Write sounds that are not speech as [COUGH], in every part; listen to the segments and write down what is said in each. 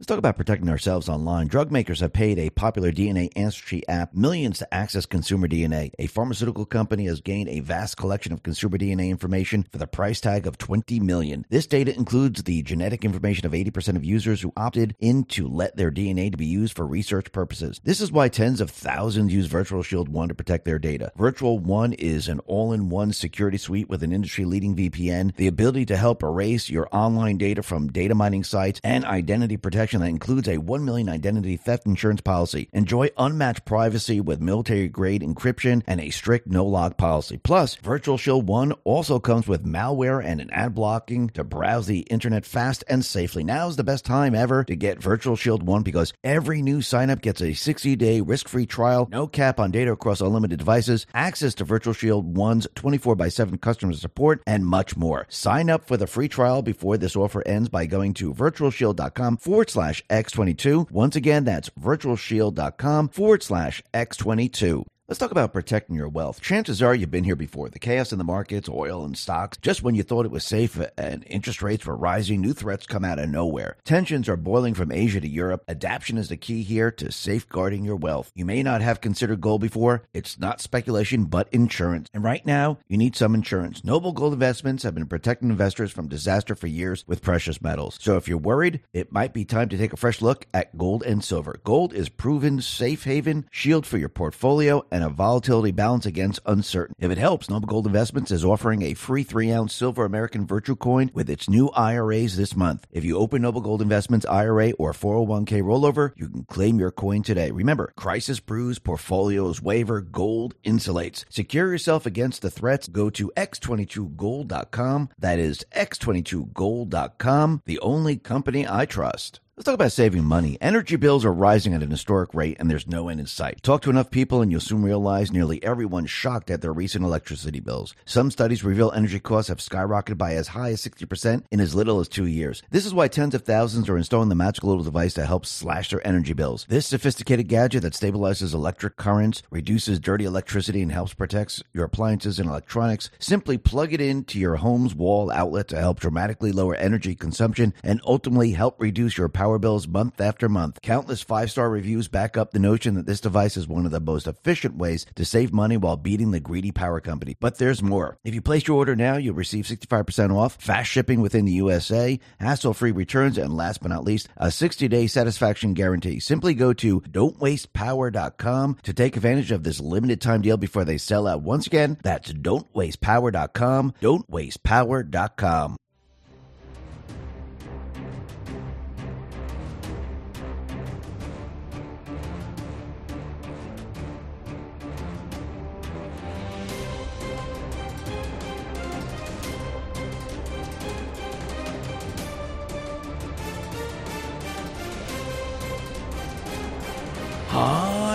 Let's talk about protecting ourselves online. Drug makers have paid a popular DNA ancestry app millions to access consumer DNA. A pharmaceutical company has gained a vast collection of consumer DNA information for the price tag of 20 million. This data includes the genetic information of 80% of users who opted in to let their DNA to be used for research purposes. This is why tens of thousands use Virtual Shield 1 to protect their data. Virtual 1 is an all-in-one security suite with an industry-leading VPN, the ability to help erase your online data from data mining sites and identity protection protection that includes a 1 million identity theft insurance policy. Enjoy unmatched privacy with military grade encryption and a strict no log policy. Plus, Virtual Shield 1 also comes with malware and an ad blocking to browse the internet fast and safely. Now is the best time ever to get Virtual Shield 1 because every new signup gets a 60 day risk free trial, no cap on data across unlimited devices, access to Virtual Shield 1's 24 by 7 customer support, and much more. Sign up for the free trial before this offer ends by going to virtualshield.com forward slash slash X22. Once again, that's virtualshield.com forward slash X22. Let's talk about protecting your wealth. Chances are you've been here before. The chaos in the markets, oil and stocks, just when you thought it was safe and interest rates were rising, new threats come out of nowhere. Tensions are boiling from Asia to Europe. Adaption is the key here to safeguarding your wealth. You may not have considered gold before. It's not speculation, but insurance. And right now, you need some insurance. Noble Gold Investments have been protecting investors from disaster for years with precious metals. So if you're worried, it might be time to take a fresh look at gold and silver. Gold is proven safe haven, shield for your portfolio, and and a volatility balance against uncertainty. If it helps, Noble Gold Investments is offering a free three ounce silver American Virtue Coin with its new IRAs this month. If you open Noble Gold Investments IRA or 401k rollover, you can claim your coin today. Remember, crisis brews, portfolios waiver, gold insulates. Secure yourself against the threats. Go to x22gold.com. That is x22gold.com, the only company I trust. Let's talk about saving money. Energy bills are rising at an historic rate and there's no end in sight. Talk to enough people and you'll soon realize nearly everyone's shocked at their recent electricity bills. Some studies reveal energy costs have skyrocketed by as high as 60% in as little as two years. This is why tens of thousands are installing the magical little device that helps slash their energy bills. This sophisticated gadget that stabilizes electric currents, reduces dirty electricity, and helps protect your appliances and electronics. Simply plug it into your home's wall outlet to help dramatically lower energy consumption and ultimately help reduce your power power bills month after month. Countless five star reviews back up the notion that this device is one of the most efficient ways to save money while beating the greedy power company. But there's more. If you place your order now, you'll receive 65% off, fast shipping within the USA, hassle free returns, and last but not least, a 60 day satisfaction guarantee. Simply go to don'twastepower.com to take advantage of this limited time deal before they sell out. Once again, that's don'twastepower.com, don'twastepower.com.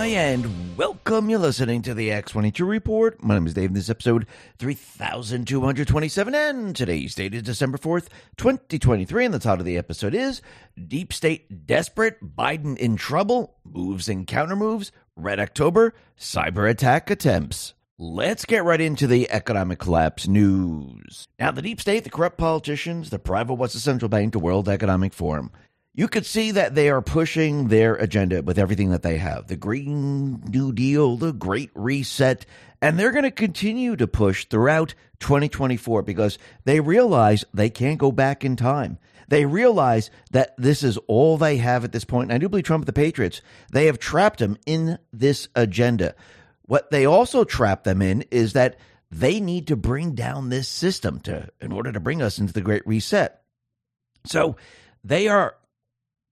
Hi, and welcome. You're listening to the X22 Report. My name is Dave, and this is episode 3227, and today's date is December 4th, 2023, and the title of the episode is Deep State Desperate, Biden in Trouble, Moves and Countermoves, Red October, Cyber Attack Attempts. Let's get right into the economic collapse news. Now, the deep state, the corrupt politicians, the private what's the central bank, the World Economic Forum you could see that they are pushing their agenda with everything that they have the Green New Deal, the Great Reset, and they're going to continue to push throughout 2024 because they realize they can't go back in time. They realize that this is all they have at this point. And I do believe Trump the Patriots, they have trapped them in this agenda. What they also trap them in is that they need to bring down this system to in order to bring us into the Great Reset. So they are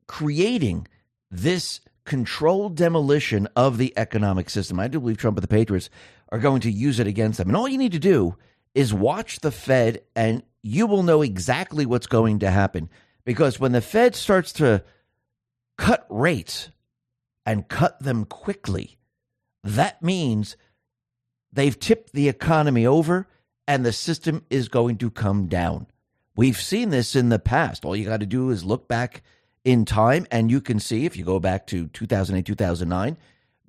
creating this controlled demolition of the economic system. I do believe Trump and the Patriots are going to use it against them. And all you need to do is watch the Fed, and you will know exactly what's going to happen. Because when the Fed starts to cut rates and cut them quickly, that means they've tipped the economy over and the system is going to come down. We've seen this in the past. All you got to do is look back in time. And you can see if you go back to 2008, 2009,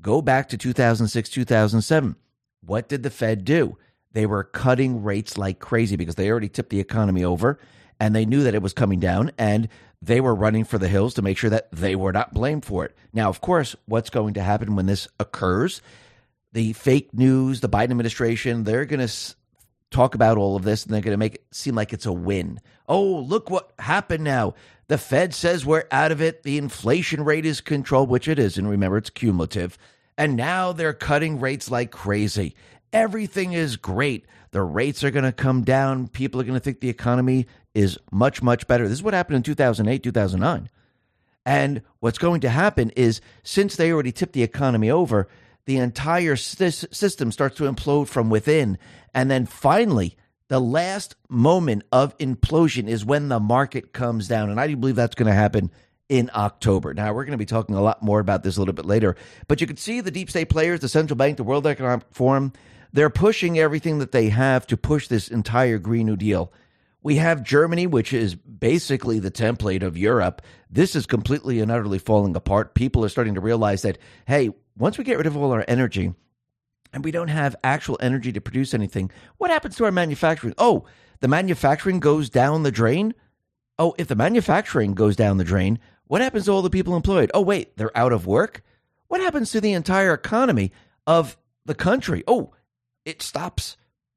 go back to 2006, 2007. What did the Fed do? They were cutting rates like crazy because they already tipped the economy over and they knew that it was coming down and they were running for the hills to make sure that they were not blamed for it. Now, of course, what's going to happen when this occurs? The fake news, the Biden administration, they're going to talk about all of this and they're going to make it seem like it's a win. Oh, look what happened now. The Fed says we're out of it. The inflation rate is controlled, which it is. And remember, it's cumulative. And now they're cutting rates like crazy. Everything is great. The rates are going to come down. People are going to think the economy is much, much better. This is what happened in 2008, 2009. And what's going to happen is since they already tipped the economy over, the entire system starts to implode from within. And then finally, the last moment of implosion is when the market comes down. And I do believe that's going to happen in October. Now, we're going to be talking a lot more about this a little bit later, but you can see the deep state players, the central bank, the World Economic Forum, they're pushing everything that they have to push this entire Green New Deal. We have Germany, which is basically the template of Europe. This is completely and utterly falling apart. People are starting to realize that, hey, once we get rid of all our energy and we don't have actual energy to produce anything, what happens to our manufacturing? Oh, the manufacturing goes down the drain? Oh, if the manufacturing goes down the drain, what happens to all the people employed? Oh, wait, they're out of work? What happens to the entire economy of the country? Oh, it stops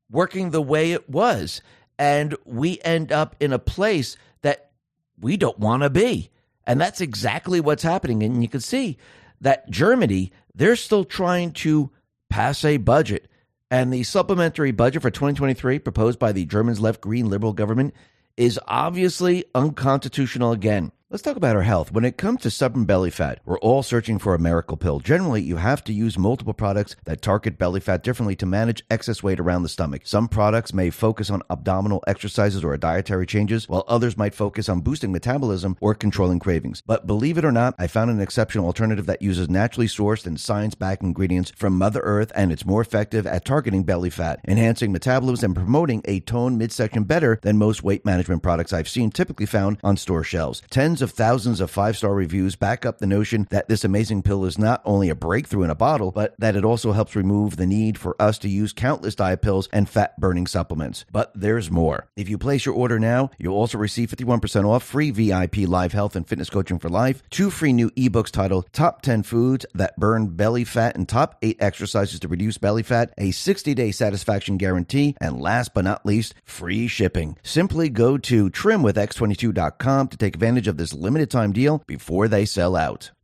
working the way it was. And we end up in a place that we don't want to be. And that's exactly what's happening. And you can see that Germany, they're still trying to pass a budget. And the supplementary budget for 2023 proposed by the Germans left green liberal government is obviously unconstitutional again. Let's talk about our health. When it comes to stubborn belly fat, we're all searching for a miracle pill. Generally, you have to use multiple products that target belly fat differently to manage excess weight around the stomach. Some products may focus on abdominal exercises or dietary changes, while others might focus on boosting metabolism or controlling cravings. But believe it or not, I found an exceptional alternative that uses naturally sourced and science backed ingredients from Mother Earth, and it's more effective at targeting belly fat, enhancing metabolism, and promoting a toned midsection better than most weight management products I've seen typically found on store shelves. Tens Tens of thousands of five star reviews back up the notion that this amazing pill is not only a breakthrough in a bottle, but that it also helps remove the need for us to use countless diet pills and fat burning supplements. But there's more. If you place your order now, you'll also receive 51% off free VIP live health and fitness coaching for life, two free new ebooks titled Top 10 Foods That Burn Belly Fat and Top 8 Exercises to Reduce Belly Fat, a 60 day satisfaction guarantee, and last but not least, free shipping. Simply go to trimwithx22.com to take advantage of this limited time deal before they sell out.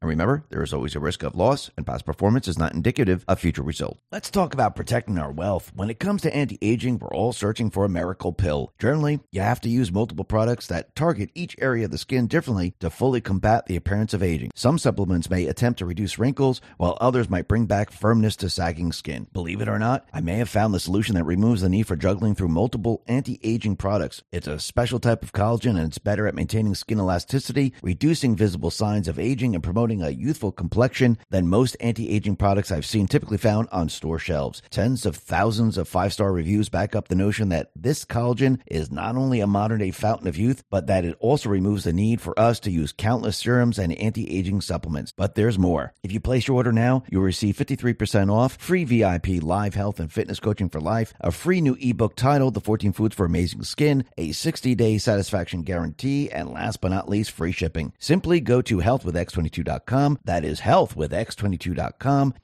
And remember, there is always a risk of loss, and past performance is not indicative of future results. Let's talk about protecting our wealth. When it comes to anti aging, we're all searching for a miracle pill. Generally, you have to use multiple products that target each area of the skin differently to fully combat the appearance of aging. Some supplements may attempt to reduce wrinkles, while others might bring back firmness to sagging skin. Believe it or not, I may have found the solution that removes the need for juggling through multiple anti aging products. It's a special type of collagen and it's better at maintaining skin elasticity, reducing visible signs of aging, and promoting a youthful complexion than most anti aging products I've seen typically found on store shelves. Tens of thousands of five star reviews back up the notion that this collagen is not only a modern day fountain of youth, but that it also removes the need for us to use countless serums and anti aging supplements. But there's more. If you place your order now, you'll receive 53% off, free VIP live health and fitness coaching for life, a free new ebook titled The 14 Foods for Amazing Skin, a 60 day satisfaction guarantee, and last but not least, free shipping. Simply go to healthwithx22.com x22.com. That is health with x22.com.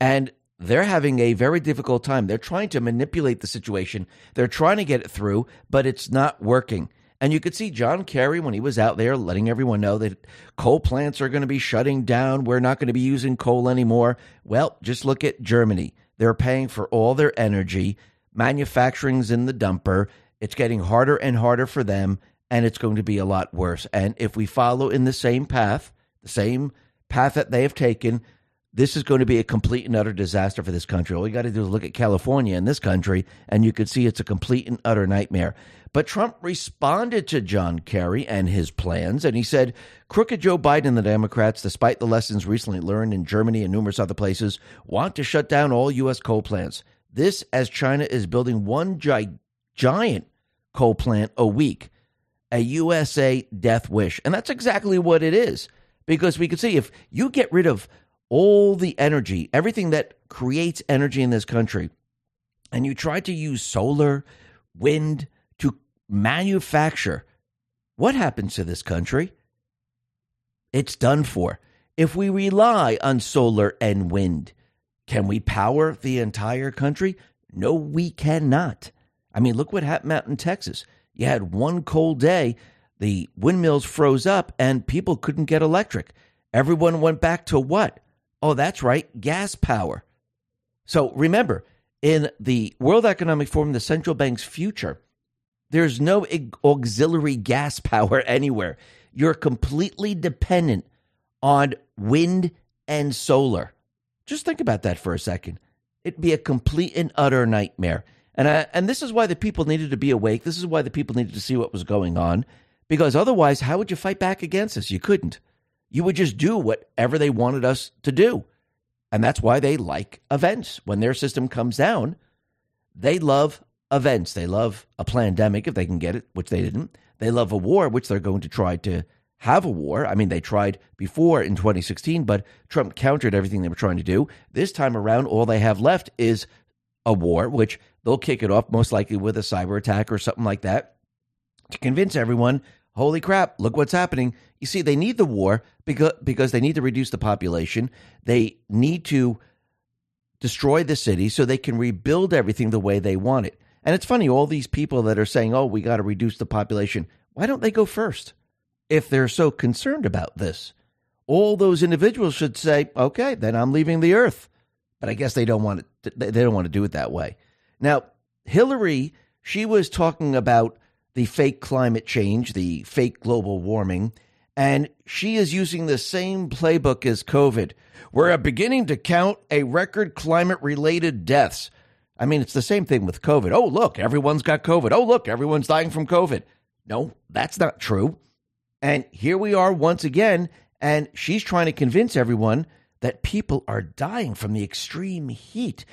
And they're having a very difficult time. They're trying to manipulate the situation. They're trying to get it through, but it's not working. And you could see John Kerry when he was out there letting everyone know that coal plants are going to be shutting down. We're not going to be using coal anymore. Well, just look at Germany. They're paying for all their energy. Manufacturing's in the dumper. It's getting harder and harder for them, and it's going to be a lot worse. And if we follow in the same path, the same path that they have taken, this is going to be a complete and utter disaster for this country. All you got to do is look at California in this country, and you can see it's a complete and utter nightmare. But Trump responded to John Kerry and his plans, and he said, Crooked Joe Biden and the Democrats, despite the lessons recently learned in Germany and numerous other places, want to shut down all U.S. coal plants. This as China is building one gi- giant coal plant a week, a USA death wish. And that's exactly what it is. Because we can see if you get rid of all the energy, everything that creates energy in this country, and you try to use solar, wind to manufacture, what happens to this country? It's done for. If we rely on solar and wind, can we power the entire country? No, we cannot. I mean, look what happened out in Texas. You had one cold day, the windmills froze up, and people couldn't get electric. Everyone went back to what? Oh, that's right, gas power. So remember, in the World Economic Forum, the central bank's future, there's no auxiliary gas [LAUGHS] power anywhere. You're completely dependent on wind and solar. Just think about that for a second. It'd be a complete and utter nightmare. And I, and this is why the people needed to be awake. This is why the people needed to see what was going on. Because otherwise, how would you fight back against us? You couldn't you would just do whatever they wanted us to do. And that's why they like events. When their system comes down, they love events. They love a pandemic if they can get it, which they didn't. They love a war, which they're going to try to have a war. I mean, they tried before in 2016, but Trump countered everything they were trying to do. This time around, all they have left is a war, which they'll kick it off most likely with a cyber attack or something like that to convince everyone holy crap, look what's happening. You see, they need the war because, because they need to reduce the population. They need to destroy the city so they can rebuild everything the way they want it. And it's funny, all these people that are saying, oh, we got to reduce the population, why don't they go first if they're so concerned about this? All those individuals should say, okay, then I'm leaving the earth. But I guess they don't want it, they don't want to do it that way. Now, Hillary, she was talking about the fake climate change, the fake global warming, and she is using the same playbook as COVID. We're beginning to count a record climate related deaths. I mean, it's the same thing with COVID. Oh, look, everyone's got COVID. Oh, look, everyone's dying from COVID. No, that's not true. And here we are once again, and she's trying to convince everyone that people are dying from the extreme heat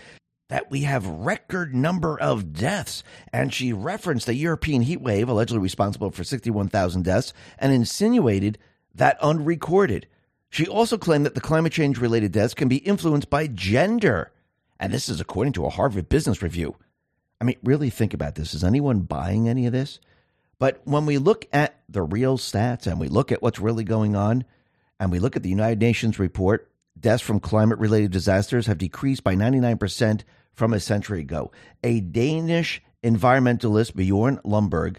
that we have record number of deaths and she referenced the European heat wave allegedly responsible for 61,000 deaths and insinuated that unrecorded. She also claimed that the climate change related deaths can be influenced by gender. And this is according to a Harvard Business Review. I mean, really think about this. Is anyone buying any of this? But when we look at the real stats and we look at what's really going on, and we look at the United Nations report, deaths from climate related disasters have decreased by 99% from a century ago. A Danish environmentalist, Bjorn Lomborg,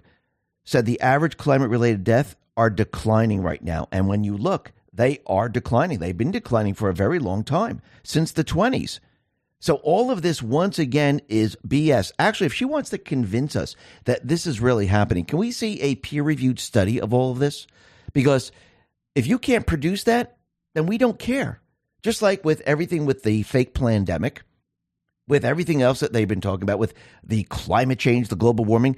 said the average climate related deaths are declining right now. And when you look, they are declining. They've been declining for a very long time, since the 20s. So all of this, once again, is BS. Actually, if she wants to convince us that this is really happening, can we see a peer reviewed study of all of this? Because if you can't produce that, then we don't care. Just like with everything with the fake pandemic, with everything else that they've been talking about, with the climate change, the global warming,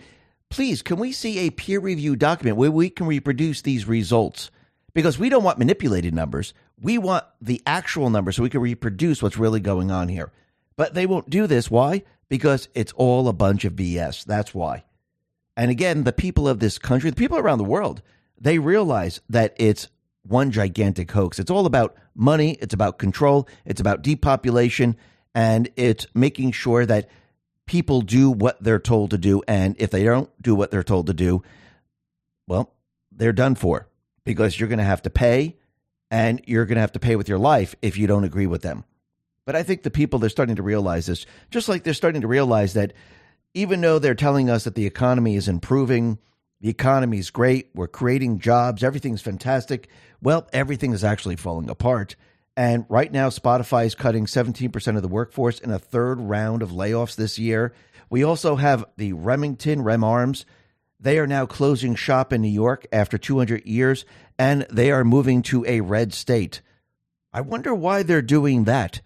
please, can we see a peer reviewed document where we can reproduce these results? Because we don't want manipulated numbers. We want the actual numbers so we can reproduce what's really going on here. But they won't do this. Why? Because it's all a bunch of BS. That's why. And again, the people of this country, the people around the world, they realize that it's one gigantic hoax. It's all about money, it's about control, it's about depopulation, and it's making sure that people do what they're told to do. And if they don't do what they're told to do, well, they're done for because you're going to have to pay and you're going to have to pay with your life if you don't agree with them. But I think the people, they're starting to realize this, just like they're starting to realize that even though they're telling us that the economy is improving, the economy is great, we're creating jobs, everything's fantastic. Well, everything is actually falling apart. And right now, Spotify is cutting 17% of the workforce in a third round of layoffs this year. We also have the Remington, Rem Arms. They are now closing shop in New York after 200 years, and they are moving to a red state. I wonder why they're doing that.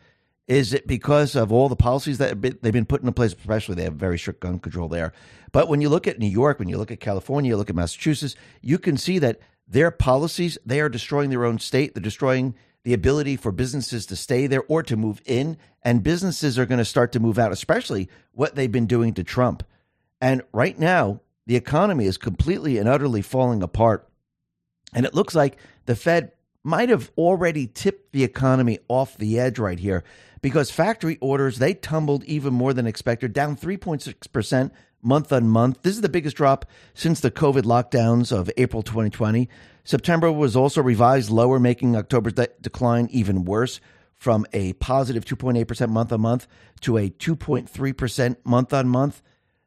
Is it because of all the policies that they've been put into place? Especially, they have very strict gun control there. But when you look at New York, when you look at California, you look at Massachusetts, you can see that their policies they are destroying their own state. They're destroying the ability for businesses to stay there or to move in, and businesses are going to start to move out, especially what they've been doing to Trump. And right now, the economy is completely and utterly falling apart. And it looks like the Fed might have already tipped the economy off the edge right here because factory orders they tumbled even more than expected down 3.6% month on month this is the biggest drop since the covid lockdowns of april 2020 September was also revised lower, making October's de- decline even worse from a positive 2.8% month on month to a 2.3% month on month.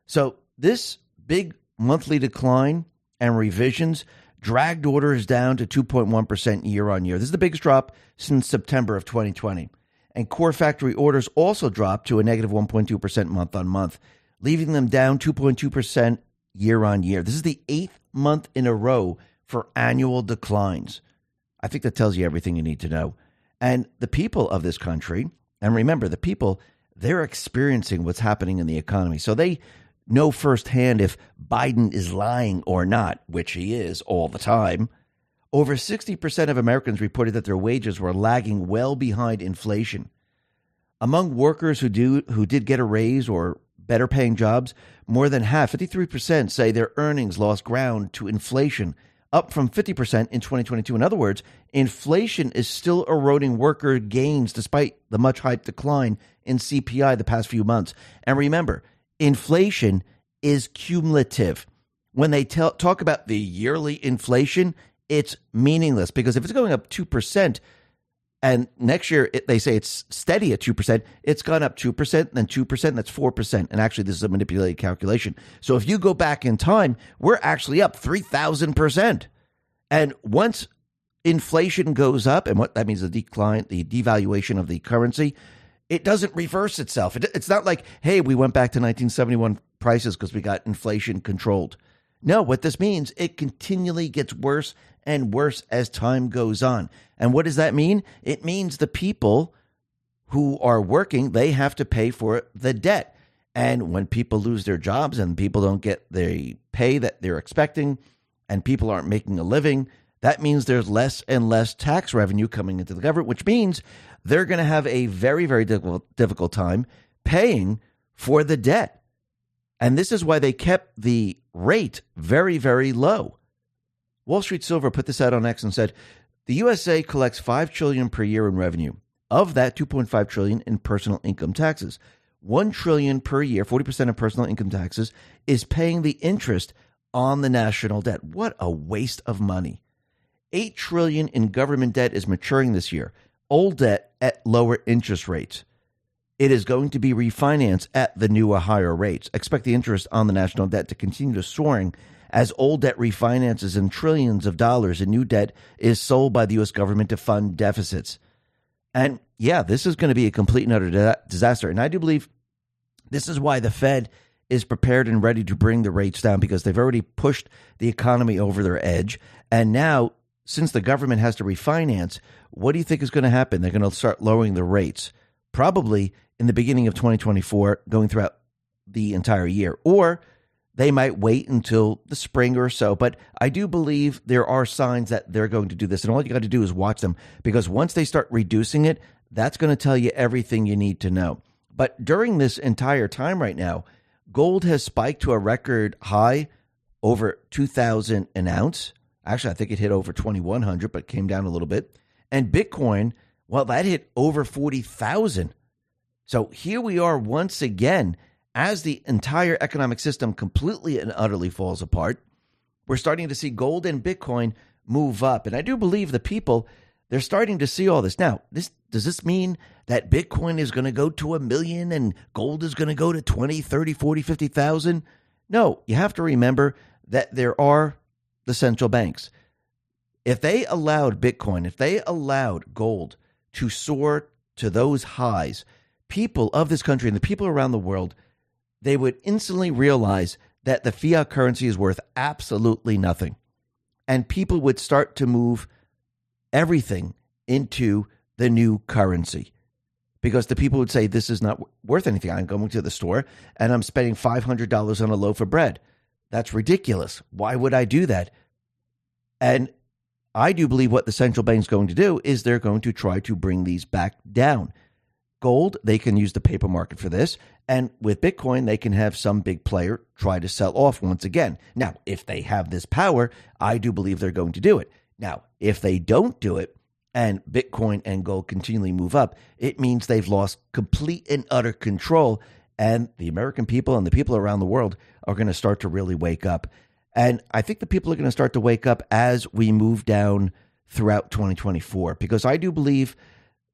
So, this big monthly decline and revisions dragged orders down to 2.1% year on year. This is the biggest drop since September of 2020. And core factory orders also dropped to a negative 1.2% month on month, leaving them down 2.2% year on year. This is the eighth month in a row for annual declines. I think that tells you everything you need to know. And the people of this country, and remember, the people, they're experiencing what's happening in the economy. So they know firsthand if Biden is lying or not, which he is all the time. Over 60% of Americans reported that their wages were lagging well behind inflation. Among workers who do who did get a raise or better paying jobs, more than half, 53%, say their earnings lost ground to inflation up from 50% in 2022. In other words, inflation is still eroding worker gains despite the much hyped decline in CPI the past few months. And remember, inflation is cumulative. When they tell, talk about the yearly inflation, it's meaningless because if it's going up 2%, and next year it, they say it's steady at 2%, it's gone up 2%, then 2%, that's 4%. And actually, this is a manipulated calculation. So if you go back in time, we're actually up 3,000%. And once inflation goes up, and what that means the decline, the devaluation of the currency, it doesn't reverse itself. It, it's not like, hey, we went back to 1971 prices because we got inflation controlled. No, what this means, it continually gets worse and worse as time goes on. And what does that mean? It means the people who are working, they have to pay for the debt. And when people lose their jobs and people don't get the pay that they're expecting and people aren't making a living, that means there's less and less tax revenue coming into the government, which means they're going to have a very, very difficult, difficult time paying for the debt. And this is why they kept the rate very, very low. Wall Street Silver put this out on X and said the USA collects 5 trillion per year in revenue. Of that, 2.5 trillion in personal income taxes. 1 trillion per year, 40% of personal income taxes is paying the interest on the national debt. What a waste of money. 8 trillion in government debt is maturing this year. Old debt at lower interest rates. It is going to be refinanced at the newer higher rates. Expect the interest on the national debt to continue to soaring as old debt refinances and trillions of dollars in new debt is sold by the U.S. government to fund deficits. And yeah, this is going to be a complete and utter disaster. And I do believe this is why the Fed is prepared and ready to bring the rates down because they've already pushed the economy over their edge. And now, since the government has to refinance, what do you think is going to happen? They're going to start lowering the rates, probably in the beginning of 2024, going throughout the entire year. Or they might wait until the spring or so, but I do believe there are signs that they're going to do this. And all you got to do is watch them because once they start reducing it, that's going to tell you everything you need to know. But during this entire time right now, gold has spiked to a record high over 2000 an ounce. Actually, I think it hit over 2100 but came down a little bit. And Bitcoin, well that hit over 40,000. So here we are once again as the entire economic system completely and utterly falls apart, we're starting to see gold and Bitcoin move up. And I do believe the people, they're starting to see all this. Now, this does this mean that Bitcoin is going to go to a million and gold is going to go to 20, 30, 40, 50,000? No, you have to remember that there are the central banks. If they allowed Bitcoin, if they allowed gold to soar to those highs, people of this country and the people around the world, they would instantly realize that the fiat currency is worth absolutely nothing. And people would start to move everything into the new currency because the people would say, This is not worth anything. I'm going to the store and I'm spending $500 on a loaf of bread. That's ridiculous. Why would I do that? And I do believe what the central bank is going to do is they're going to try to bring these back down. Gold, they can use the paper market for this. And with Bitcoin, they can have some big player try to sell off once again. Now, if they have this power, I do believe they're going to do it. Now, if they don't do it, and Bitcoin and gold continually move up, it means they've lost complete and utter control. And the American people and the people around the world are going to start to really wake up. And I think the people are going to start to wake up as we move down throughout 2024, because I do believe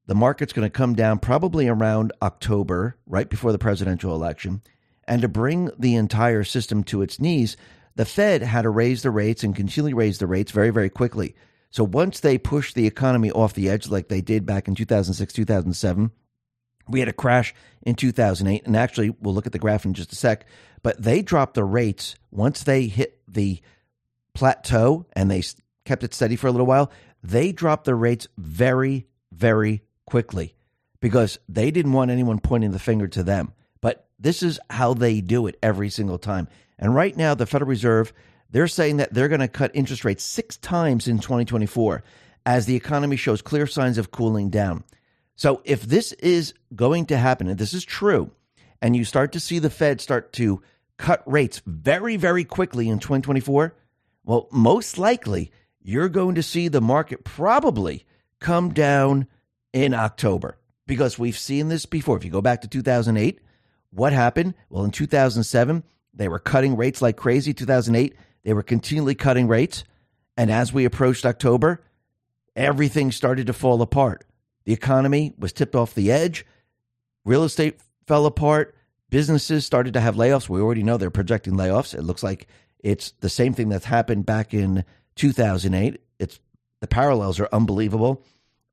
the market's going to come down probably around October, right before the presidential election. And to bring the entire system to its knees, the Fed had to raise the rates and continually raise the rates very, very quickly. So once they pushed the economy off the edge, like they did back in 2006, 2007, we had a crash in 2008. And actually, we'll look at the graph in just a sec. But they dropped the rates once they hit the plateau and they kept it steady for a little while. They dropped the rates very, very quickly because they didn't want anyone pointing the finger to them. But this is how they do it every single time. And right now, the Federal Reserve they're saying that they're going to cut interest rates six times in 2024 as the economy shows clear signs of cooling down. So, if this is going to happen, and this is true, and you start to see the Fed start to cut rates very, very quickly in 2024, well, most likely you're going to see the market probably come down in October because we've seen this before. If you go back to 2008, what happened? Well, in 2007, they were cutting rates like crazy. 2008, they were continually cutting rates. And as we approached October, everything started to fall apart. The economy was tipped off the edge. Real estate fell apart. Businesses started to have layoffs. We already know they're projecting layoffs. It looks like it's the same thing that's happened back in 2008. It's the parallels are unbelievable.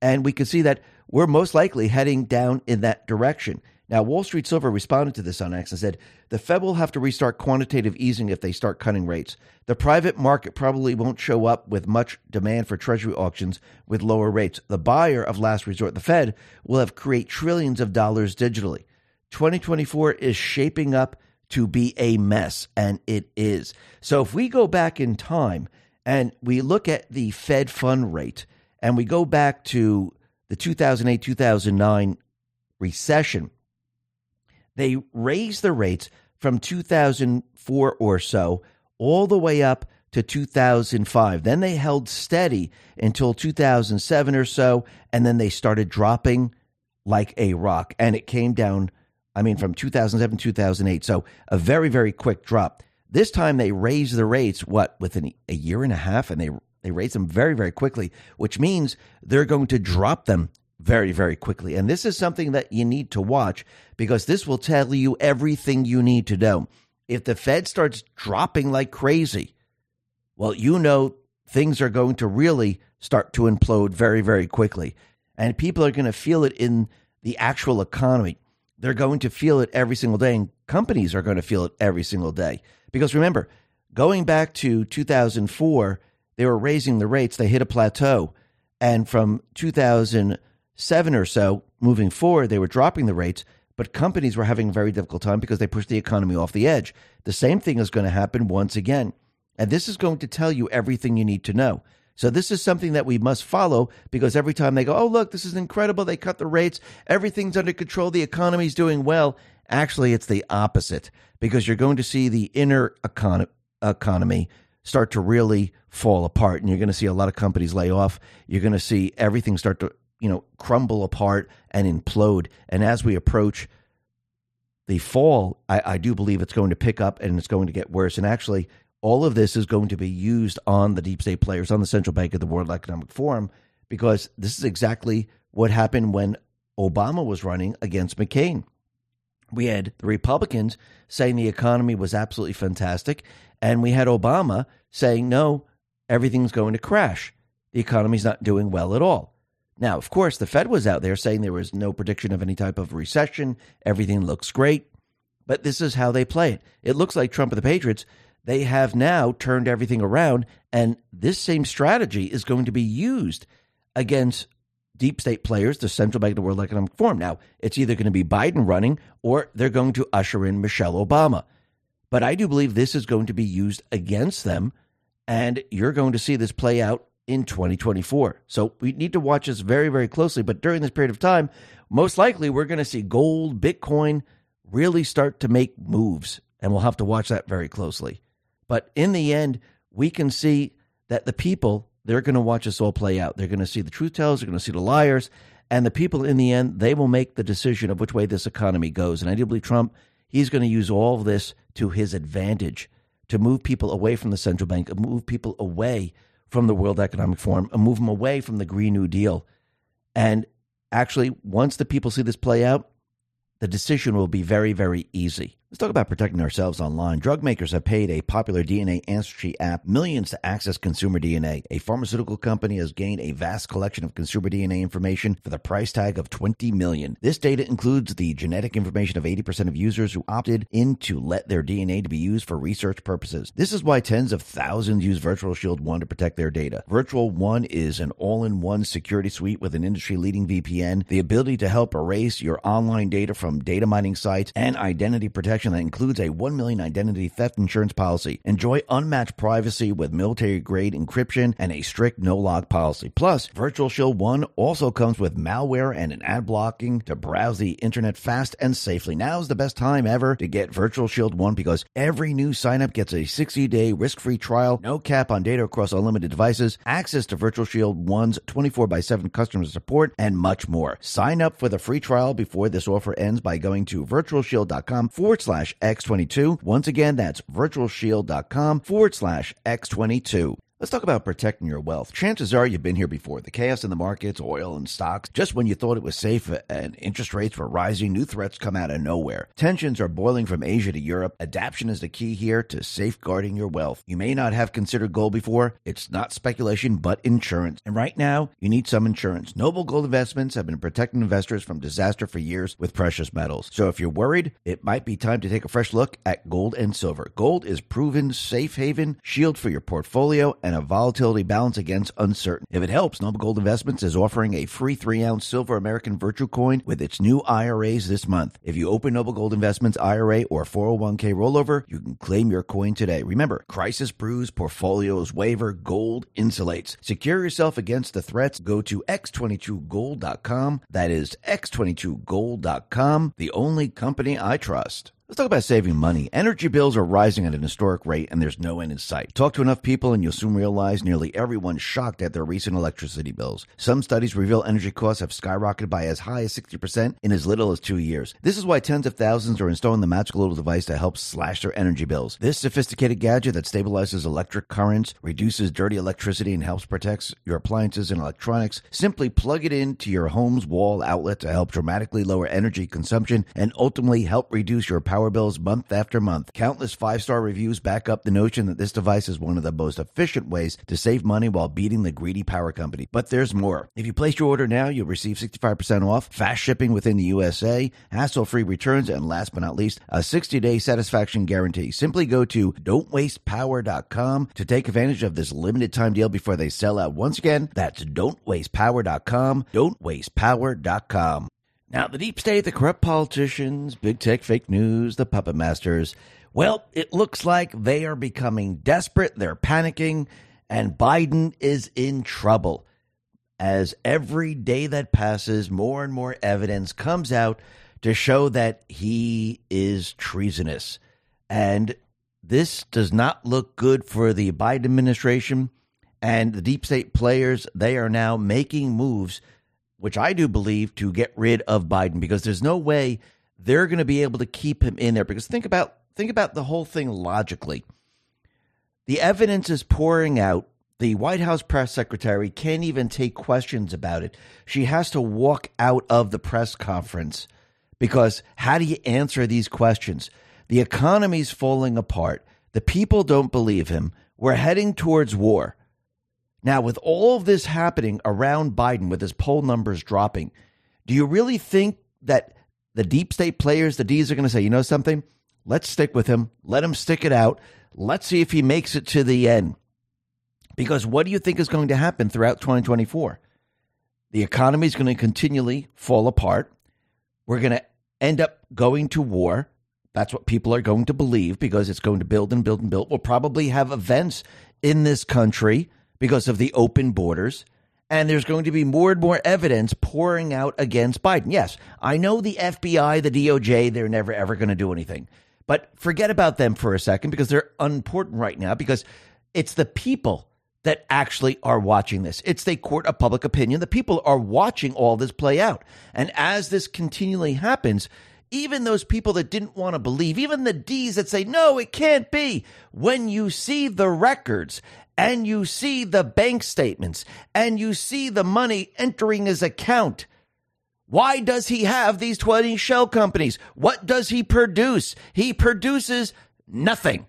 And we can see that we're most likely heading down in that direction. Now, Wall Street Silver responded to this on X and said the Fed will have to restart quantitative easing if they start cutting rates. The private market probably won't show up with much demand for Treasury auctions with lower rates. The buyer of last resort, the Fed, will have create trillions of dollars digitally. 2024 is shaping up to be a mess, and it is. So if we go back in time and we look at the Fed fund rate and we go back to the 2008 2009 recession, they raised the rates from 2004 or so all the way up to 2005. Then they held steady until 2007 or so, and then they started dropping like a rock. And it came down, I mean, from 2007, 2008. So a very, very quick drop. This time they raised the rates, what, within a year and a half, and they they raised them very, very quickly, which means they're going to drop them very, very quickly. And this is something that you need to watch because this will tell you everything you need to know. If the Fed starts dropping like crazy, well, you know things are going to really start to implode very, very quickly. And people are going to feel it in the actual economy. They're going to feel it every single day, and companies are going to feel it every single day. Because remember, going back to 2004, they were raising the rates, they hit a plateau. And from 2007 or so moving forward, they were dropping the rates, but companies were having a very difficult time because they pushed the economy off the edge. The same thing is going to happen once again. And this is going to tell you everything you need to know. So this is something that we must follow because every time they go, oh, look, this is incredible. They cut the rates. Everything's under control. The economy's doing well. Actually, it's the opposite because you're going to see the inner econ- economy start to really fall apart. And you're going to see a lot of companies lay off. You're going to see everything start to you know, crumble apart and implode. And as we approach the fall, I, I do believe it's going to pick up and it's going to get worse. And actually, all of this is going to be used on the deep state players, on the central bank of the World Economic Forum, because this is exactly what happened when Obama was running against McCain. we had the Republicans saying the economy was absolutely fantastic, and we had Obama saying, no, everything's going to crash. The economy's not doing well at all. Now, of course, the Fed was out there saying there was no prediction of any type of recession. Everything looks great. But this is how they play it. It looks like Trump and the Patriots, they have now turned everything around, and this same strategy is going to be used against deep state players, the central bank of the World Economic Forum. Now, it's either going to be Biden running or they're going to usher in Michelle Obama. But I do believe this is going to be used against them, and you're going to see this play out in 2024. So we need to watch this very, very closely. But during this period of time, most likely we're going to see gold, Bitcoin really start to make moves, and we'll have to watch that very closely. But in the end, we can see that the people they're going to watch this all play out. They're going to see the truth tellers, they're going to see the liars, and the people in the end, they will make the decision of which way this economy goes. And I do believe Trump, he's going to use all of this to his advantage to move people away from the central bank, move people away from the World Economic Forum, and move them away from the Green New Deal. And actually, once the people see this play out, the decision will be very, very easy. Let's talk about protecting ourselves online. Drug makers have paid a popular DNA ancestry app millions to access consumer DNA. A pharmaceutical company has gained a vast collection of consumer DNA information for the price tag of 20 million. This data includes the genetic information of 80% of users who opted in to let their DNA to be used for research purposes. This is why tens of thousands use Virtual Shield 1 to protect their data. Virtual 1 is an all-in-one security suite with an industry-leading VPN, the ability to help erase your online data from data mining sites, and identity protection protection that includes a 1 million identity theft insurance policy. Enjoy unmatched privacy with military grade encryption and a strict no log policy. Plus, Virtual Shield 1 also comes with malware and an ad blocking to browse the internet fast and safely. Now is the best time ever to get Virtual Shield 1 because every new signup gets a 60 day risk free trial, no cap on data across unlimited devices, access to Virtual Shield 1's 24 by 7 customer support, and much more. Sign up for the free trial before this offer ends by going to virtualshield.com forward slash slash X22. Once again, that's virtualshield.com forward slash X22. Let's talk about protecting your wealth. Chances are you've been here before. The chaos in the markets, oil and stocks, just when you thought it was safe and interest rates were rising, new threats come out of nowhere. Tensions are boiling from Asia to Europe. Adaption is the key here to safeguarding your wealth. You may not have considered gold before. It's not speculation, but insurance. And right now, you need some insurance. Noble Gold Investments have been protecting investors from disaster for years with precious metals. So if you're worried, it might be time to take a fresh look at gold and silver. Gold is proven safe haven, shield for your portfolio, and a volatility balance against uncertainty. If it helps, Noble Gold Investments is offering a free three ounce silver American Virtue Coin with its new IRAs this month. If you open Noble Gold Investments IRA or 401k rollover, you can claim your coin today. Remember, crisis brews, portfolios waiver, gold insulates. Secure yourself against the threats. Go to x22gold.com. That is x22gold.com, the only company I trust. Let's talk about saving money. Energy bills are rising at an historic rate and there's no end in sight. Talk to enough people and you'll soon realize nearly everyone's shocked at their recent electricity bills. Some studies reveal energy costs have skyrocketed by as high as 60% in as little as two years. This is why tens of thousands are installing the magical little device to help slash their energy bills. This sophisticated gadget that stabilizes electric currents, reduces dirty electricity, and helps protect your appliances and electronics. Simply plug it into your home's wall outlet to help dramatically lower energy consumption and ultimately help reduce your power power bills month after month. Countless five star reviews back up the notion that this device is one of the most efficient ways to save money while beating the greedy power company. But there's more. If you place your order now, you'll receive 65% off, fast shipping within the USA, hassle free returns, and last but not least, a 60 day satisfaction guarantee. Simply go to don'twastepower.com to take advantage of this limited time deal before they sell out. Once again, that's don'twastepower.com, don'twastepower.com. Now, the deep state, the corrupt politicians, big tech, fake news, the puppet masters, well, it looks like they are becoming desperate. They're panicking, and Biden is in trouble. As every day that passes, more and more evidence comes out to show that he is treasonous. And this does not look good for the Biden administration and the deep state players. They are now making moves which I do believe, to get rid of Biden because there's no way they're going to be able to keep him in there. Because think about think about the whole thing logically. The evidence is pouring out. The White House press secretary can't even take questions about it. She has to walk out of the press conference because how do you answer these questions? The economy's falling apart. The people don't believe him. We're heading towards war. Now, with all of this happening around Biden, with his poll numbers dropping, do you really think that the deep state players, the D's, are going to say, you know something? Let's stick with him. Let him stick it out. Let's see if he makes it to the end. Because what do you think is going to happen throughout 2024? The economy is going to continually fall apart. We're going to end up going to war. That's what people are going to believe because it's going to build and build and build. We'll probably have events in this country because of the open borders. And there's going to be more and more evidence pouring out against Biden. Yes, I know the FBI, the DOJ, they're never ever going to do anything. But forget about them for a second because they're unimportant right now because it's the people that actually are watching this. It's the court of public opinion. The people are watching all this play out. And as this continually happens, even those people that didn't want to believe, even the D's that say, no, it can't be, when you see the records and you see the bank statements and you see the money entering his account, why does he have these 20 shell companies? What does he produce? He produces nothing.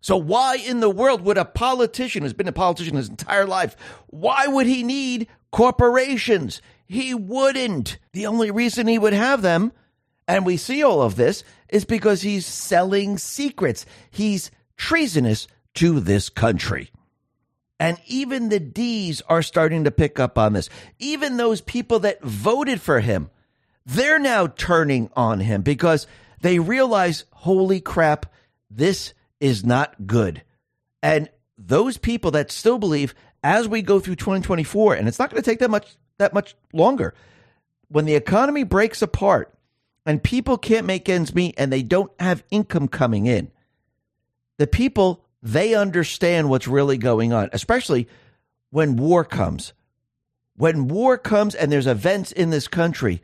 So why in the world would a politician who's been a politician his entire life, why would he need corporations? He wouldn't. The only reason he would have them, and we see all of this, is because he's selling secrets. He's treasonous to this country. And even the D's are starting to pick up on this. Even those people that voted for him, they're now turning on him because they realize, holy crap, this is not good. And those people that still believe as we go through 2024, and it's not going to take that much that much longer, when the economy breaks apart and people can't make ends meet and they don't have income coming in, the people they understand what's really going on, especially when war comes. When war comes and there's events in this country,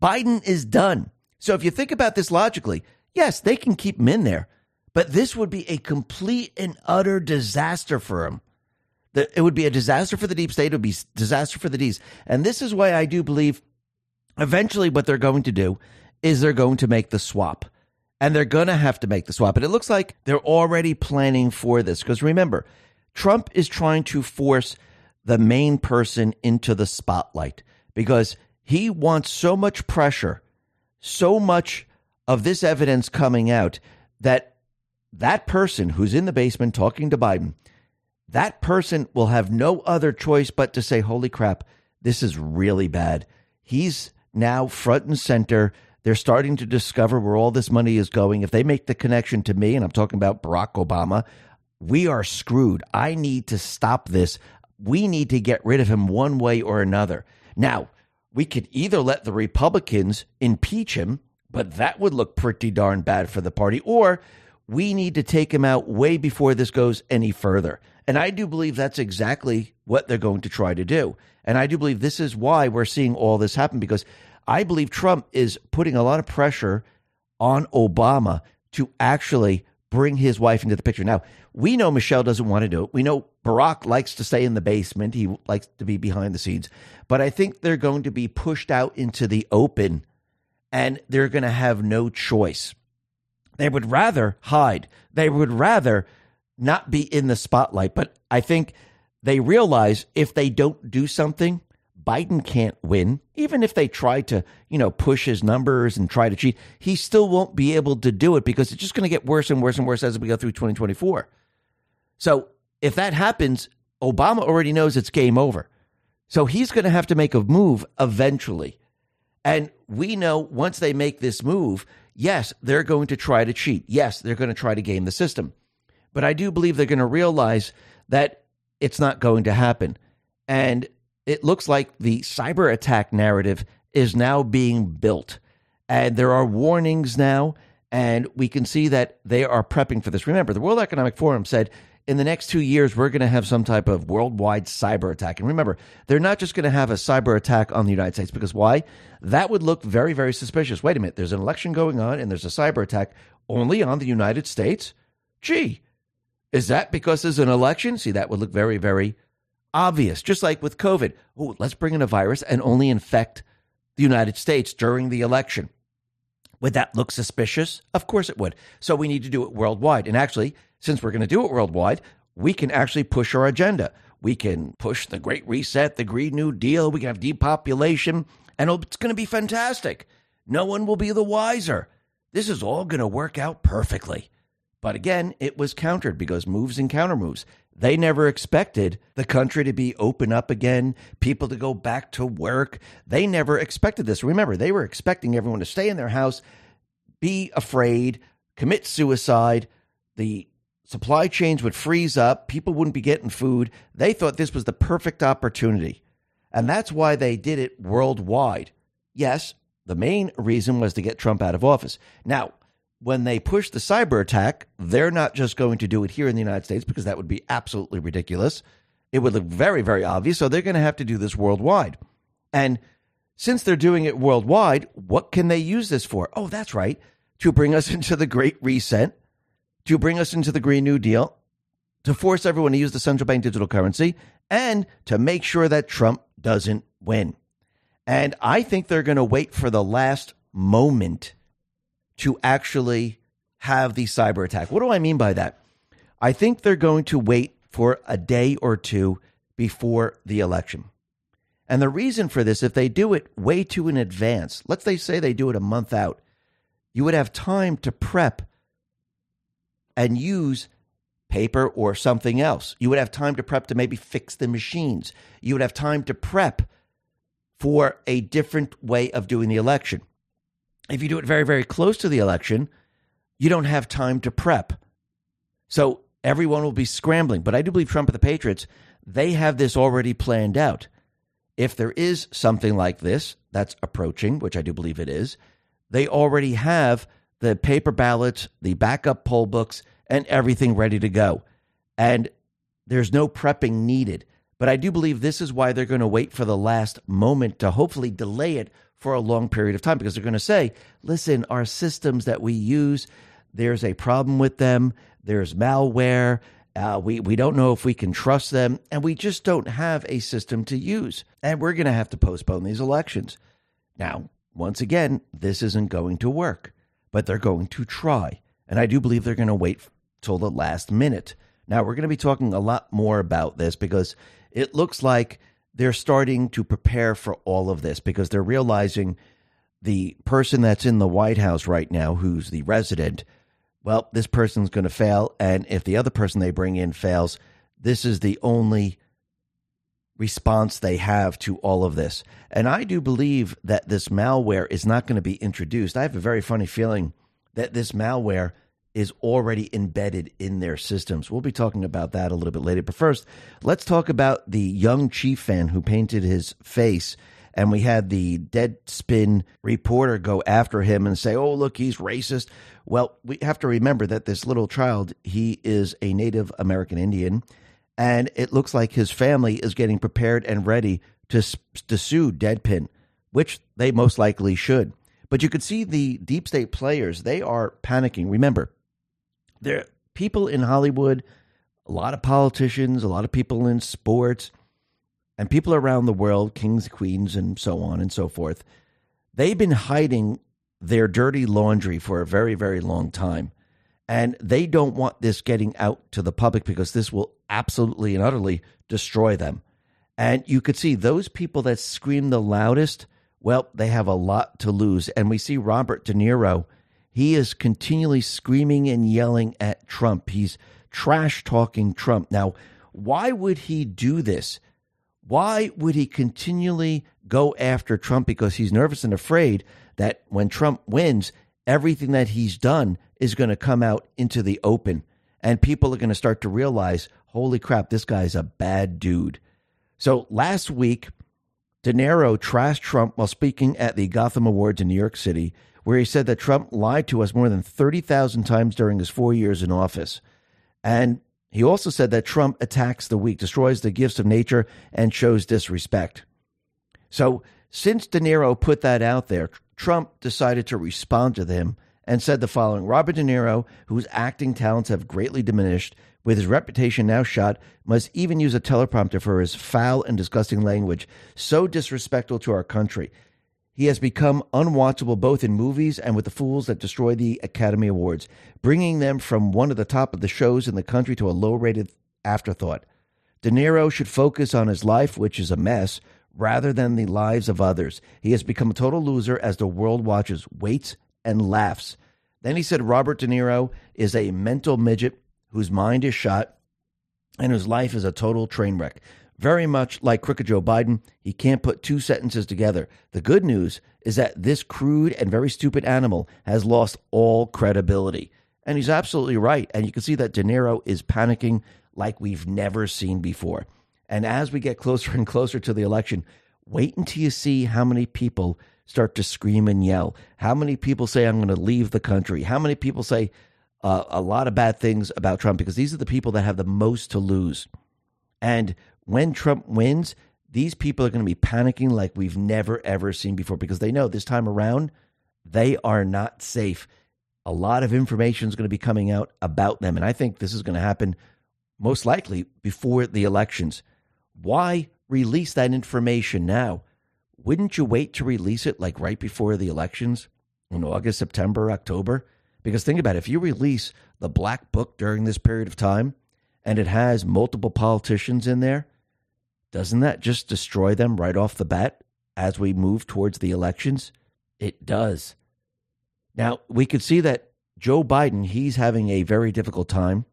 Biden is done. So if you think about this logically, yes, they can keep him in there, but this would be a complete and utter disaster for him. It would be a disaster for the deep state. It would be disaster for the D's. And this is why I do believe eventually what they're going to do is they're going to make the swap and they're going to have to make the swap. And it looks like they're already planning for this because remember, Trump is trying to force the main person into the spotlight because he wants so much pressure, so much of this evidence coming out that that person who's in the basement talking to Biden, that person will have no other choice but to say, Holy crap, this is really bad. He's now front and center they're starting to discover where all this money is going. If they make the connection to me, and I'm talking about Barack Obama, we are screwed. I need to stop this. We need to get rid of him one way or another. Now, we could either let the Republicans impeach him, but that would look pretty darn bad for the party, or we need to take him out way before this goes any further. And I do believe that's exactly what they're going to try to do. And I do believe this is why we're seeing all this happen because I believe Trump is putting a lot of pressure on Obama to actually bring his wife into the picture. Now, we know Michelle doesn't want to do it. We know Barack likes to stay in the basement. He likes to be behind the scenes. But I think they're going to be pushed out into the open and they're going to have no choice. They would rather hide. They would rather not be in the spotlight. But I think they realize if they don't do something, Biden can't win, even if they try to, you know, push his numbers and try to cheat, he still won't be able to do it because it's just going to get worse and worse and worse as we go through 2024. So if that happens, Obama already knows it's game over. So he's going to have to make a move eventually. And we know once they make this move, yes, they're going to try to cheat. Yes, they're going to try to game the system. But I do believe they're going to realize that it's not going to happen. And it looks like the cyber attack narrative is now being built. And there are warnings now, and we can see that they are prepping for this. Remember, the World Economic Forum said in the next two years, we're going to have some type of worldwide cyber attack. And remember, they're not just going to have a cyber attack on the United States, because why? That would look very, very suspicious. Wait a minute, there's an election going on, and there's a cyber attack only on the United States? Gee, is that because there's an election? See, that would look very, very obvious, just like with COVID. Oh, let's bring in a virus and only infect the United States during the election. Would that look suspicious? Of course it would. So we need to do it worldwide. And actually, since we're going to do it worldwide, we can actually push our agenda. We can push the Great Reset, the Green New Deal. We can have depopulation, and oh, it's going to be fantastic. No one will be the wiser. This is all going to work out perfectly. But again, it was countered because moves and counter moves. They never expected the country to be open up again, people to go back to work. They never expected this. Remember, they were expecting everyone to stay in their house, be afraid, commit suicide. The supply chains would freeze up, people wouldn't be getting food. They thought this was the perfect opportunity. And that's why they did it worldwide. Yes, the main reason was to get Trump out of office. Now, when they push the cyber attack, they're not just going to do it here in the United States because that would be absolutely ridiculous. It would look very, very obvious. So they're going to have to do this worldwide. And since they're doing it worldwide, what can they use this for? Oh, that's right. To bring us [LAUGHS] into the Great Reset, to bring us into the Green New Deal, to force everyone to use the central bank digital currency, and to make sure that Trump doesn't win. And I think they're going to wait for the last moment to actually have the cyber attack. What do I mean by that? I think they're going to wait for a day or two before the election. And the reason for this, if they do it way too in advance, let's they say they do it a month out, you would have time to prep and use paper or something else. You would have time to prep to maybe fix the machines. You would have time to prep for a different way of doing the election. If you do it very, very close to the election, you don't have time to prep. So everyone will be scrambling. But I do believe Trump and the Patriots, they have this already planned out. If there is something like this that's approaching, which I do believe it is, they already have the paper ballots, the backup poll books, and everything ready to go. And there's no prepping needed. But I do believe this is why they're going to wait for the last moment to hopefully delay it for a long period of time because they're going to say, listen, our systems that we use, there's a problem with them, there's malware. Uh, we, we don't know if we can trust them, and we just don't have a system to use. And we're going to have to postpone these elections. Now, once again, this isn't going to work, but they're going to try. And I do believe they're going to wait till the last minute. Now, we're going to be talking a lot more about this because it looks like they're starting to prepare for all of this because they're realizing the person that's in the White House right now, who's the resident, well, this person's going to fail. And if the other person they bring in fails, this is the only response they have to all of this. And I do believe that this malware is not going to be introduced. I have a very funny feeling that this malware is already embedded in their systems. We'll be talking about that a little bit later. But first, let's talk about the young Chief fan who painted his face. And we had the Deadspin reporter go after him and say, oh, look, he's racist. Well, we have to remember that this little child, he is a Native American Indian. And it looks like his family is getting prepared and ready to, to sue Deadspin, which they most likely should. But you could see the deep state players, they are panicking. Remember, there people in Hollywood, a lot of politicians, a lot of people in sports, and people around the world, kings, queens, and so on and so forth. They've been hiding their dirty laundry for a very, very long time. And they don't want this getting out to the public because this will absolutely and utterly destroy them. And you could see those people that scream the loudest, well, they have a lot to lose. And we see Robert De Niro he is continually screaming and yelling at Trump. He's trash talking Trump. Now, why would he do this? Why would he continually go after Trump? Because he's nervous and afraid that when Trump wins, everything that he's done is going to come out into the open. And people are going to start to realize, holy crap, this guy's a bad dude. So last week, De Niro trashed Trump while speaking at the Gotham Awards in New York City, where he said that Trump lied to us more than 30,000 times during his four years in office. And he also said that Trump attacks the weak, destroys the gifts of nature, and shows disrespect. So, since De Niro put that out there, Trump decided to respond to them and said the following Robert De Niro, whose acting talents have greatly diminished, with his reputation now shot, must even use a teleprompter for his foul and disgusting language, so disrespectful to our country. He has become unwatchable both in movies and with the fools that destroy the Academy Awards, bringing them from one of the top of the shows in the country to a low rated afterthought. De Niro should focus on his life, which is a mess, rather than the lives of others. He has become a total loser as the world watches, waits, and laughs. Then he said Robert De Niro is a mental midget whose mind is shot and whose life is a total train wreck. Very much like Crooked Joe Biden, he can't put two sentences together. The good news is that this crude and very stupid animal has lost all credibility. And he's absolutely right. And you can see that De Niro is panicking like we've never seen before. And as we get closer and closer to the election, wait until you see how many people start to scream and yell. How many people say, I'm going to leave the country? How many people say uh, a lot of bad things about Trump? Because these are the people that have the most to lose. And when Trump wins, these people are going to be panicking like we've never, ever seen before because they know this time around, they are not safe. A lot of information is going to be coming out about them. And I think this is going to happen most likely before the elections. Why release that information now? Wouldn't you wait to release it like right before the elections in August, September, October? Because think about it if you release the black book during this period of time and it has multiple politicians in there, doesn't that just destroy them right off the bat as we move towards the elections? It does. Now, we could see that Joe Biden, he's having a very difficult time.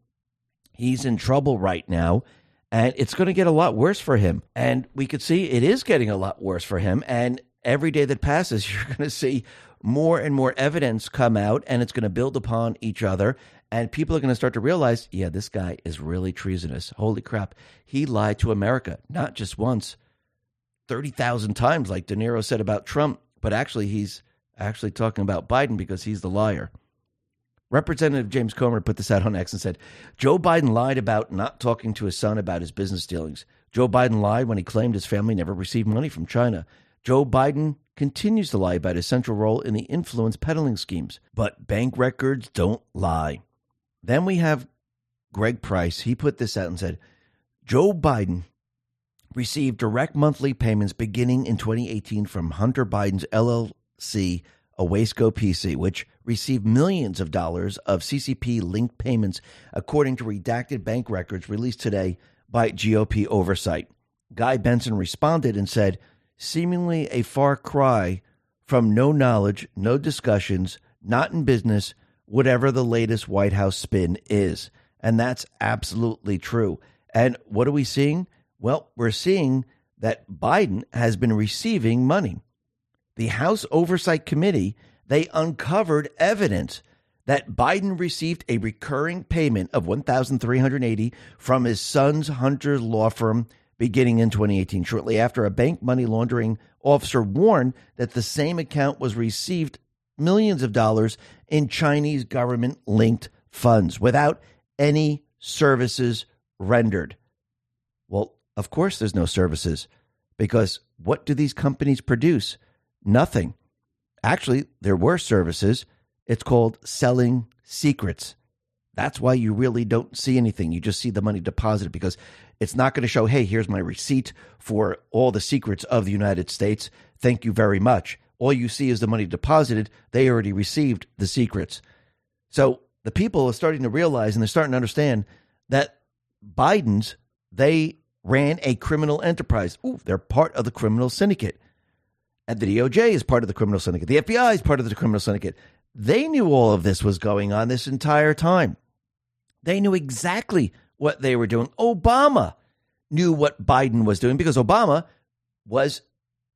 He's in trouble right now and it's going to get a lot worse for him. And we could see it is getting a lot worse for him. And every day that passes, [LAUGHS] you're going to see more and more evidence come out, and it's going to build upon each other. And people are going to start to realize, yeah, this guy is really treasonous. Holy crap. He lied to America, not just once, 30,000 times, like De Niro said about Trump, but actually, he's actually talking about Biden because he's the liar. Representative James Comer put this out on X and said Joe Biden lied about not talking to his son about his business dealings. Joe Biden lied when he claimed his family never received money from China. Joe Biden continues to lie about his central role in the influence peddling schemes. But bank records don't lie. Then we have Greg Price. He put this out and said Joe Biden received direct monthly payments beginning in 2018 from Hunter Biden's LLC Owasco PC, which received millions of dollars of CCP linked payments, according to redacted bank records released today by GOP oversight. Guy Benson responded and said, seemingly a far cry from no knowledge, no discussions, not in business, whatever the latest White House spin is. And that's absolutely true. And what are we seeing? Well, we're seeing that Biden has been receiving money the House Oversight Committee, they uncovered evidence that Biden received a recurring payment of 1380 from his son's Hunter law firm beginning in 2018 shortly after a bank money laundering officer warned that the same account was received millions of dollars in Chinese government linked funds without any services rendered. Well, of course there's no services because what do these companies produce? Nothing. Actually, there were services. It's called selling secrets. That's why you really don't see anything. You just see the money deposited because it's not going to show, hey, here's my receipt for all the secrets of the United States. Thank you very much. All you see is the money deposited. They already received the secrets. So the people are starting to realize and they're starting to understand that Biden's, they ran a criminal enterprise. Ooh, they're part of the criminal syndicate. And the DOJ is part of the criminal syndicate. The FBI is part of the criminal syndicate. They knew all of this was going on this entire time. They knew exactly what they were doing. Obama knew what Biden was doing because Obama was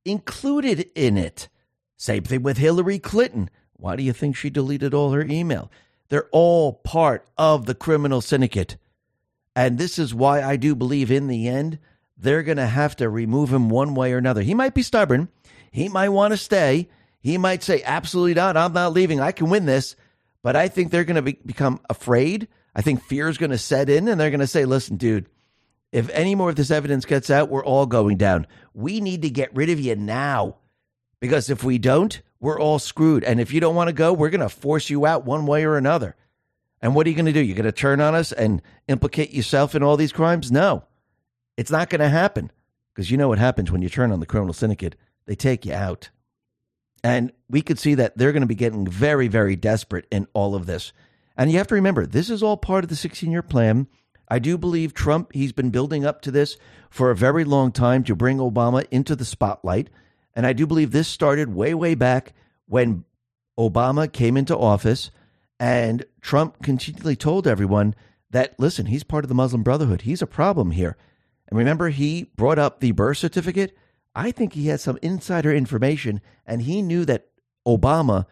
included in it. Same thing with Hillary Clinton. Why do you think she deleted all her email? They're all part of the criminal syndicate. And this is why I do believe in the end, they're going to have to remove him one way or another. He might be stubborn. He might want to stay. He might say, absolutely not. I'm not leaving. I can win this. But I think they're going to be, become afraid. I think fear is going to set in and they're going to say, listen, dude, if any more of this evidence gets out, we're all going down. We need to get rid of you now because if we don't, we're all screwed. And if you don't want to go, we're going to force you out one way or another. And what are you going to do? You're going to turn on us and implicate yourself in all these crimes? No, it's not going to happen because you know what happens when you turn on the criminal syndicate they take you out. And we could see that they're going to be getting very, very desperate in all of this. And you have to remember, this is all part of the 16 year plan. I do believe Trump, he's been building up to this for a very long time to bring Obama into the spotlight. And I do believe this started way, way back when Obama came into office and Trump continually told everyone that, listen, he's part of the Muslim Brotherhood. He's a problem here. And remember, he brought up the birth certificate. I think he had some insider information and he knew that Obama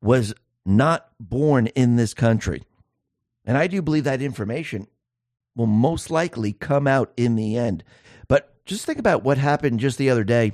was not born in this country. And I do believe that information will most likely come out in the end. But just think about what happened just the other day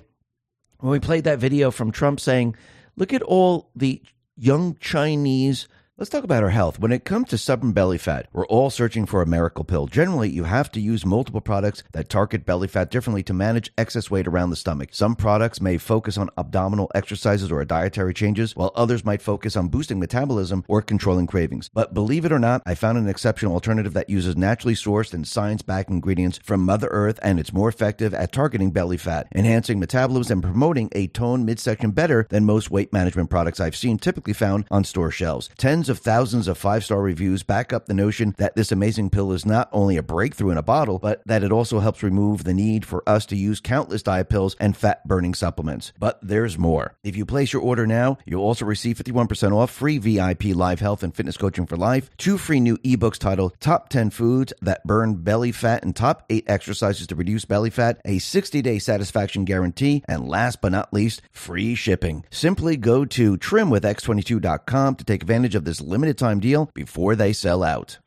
when we played that video from Trump saying, look at all the young Chinese Let's talk about our health. When it comes to stubborn belly fat, we're all searching for a miracle pill. Generally, you have to use multiple products that target belly fat differently to manage excess weight around the stomach. Some products may focus on abdominal exercises or dietary changes, while others might focus on boosting metabolism or controlling cravings. But believe it or not, I found an exceptional alternative that uses naturally sourced and science backed ingredients from Mother Earth, and it's more effective at targeting belly fat, enhancing metabolism, and promoting a toned midsection better than most weight management products I've seen typically found on store shelves. Tens of thousands of five star reviews back up the notion that this amazing pill is not only a breakthrough in a bottle, but that it also helps remove the need for us to use countless diet pills and fat burning supplements. But there's more. If you place your order now, you'll also receive 51% off free VIP live health and fitness coaching for life, two free new ebooks titled Top 10 Foods That Burn Belly Fat and Top 8 Exercises to Reduce Belly Fat, a 60 day satisfaction guarantee, and last but not least, free shipping. Simply go to trimwithx22.com to take advantage of this limited time deal before they sell out.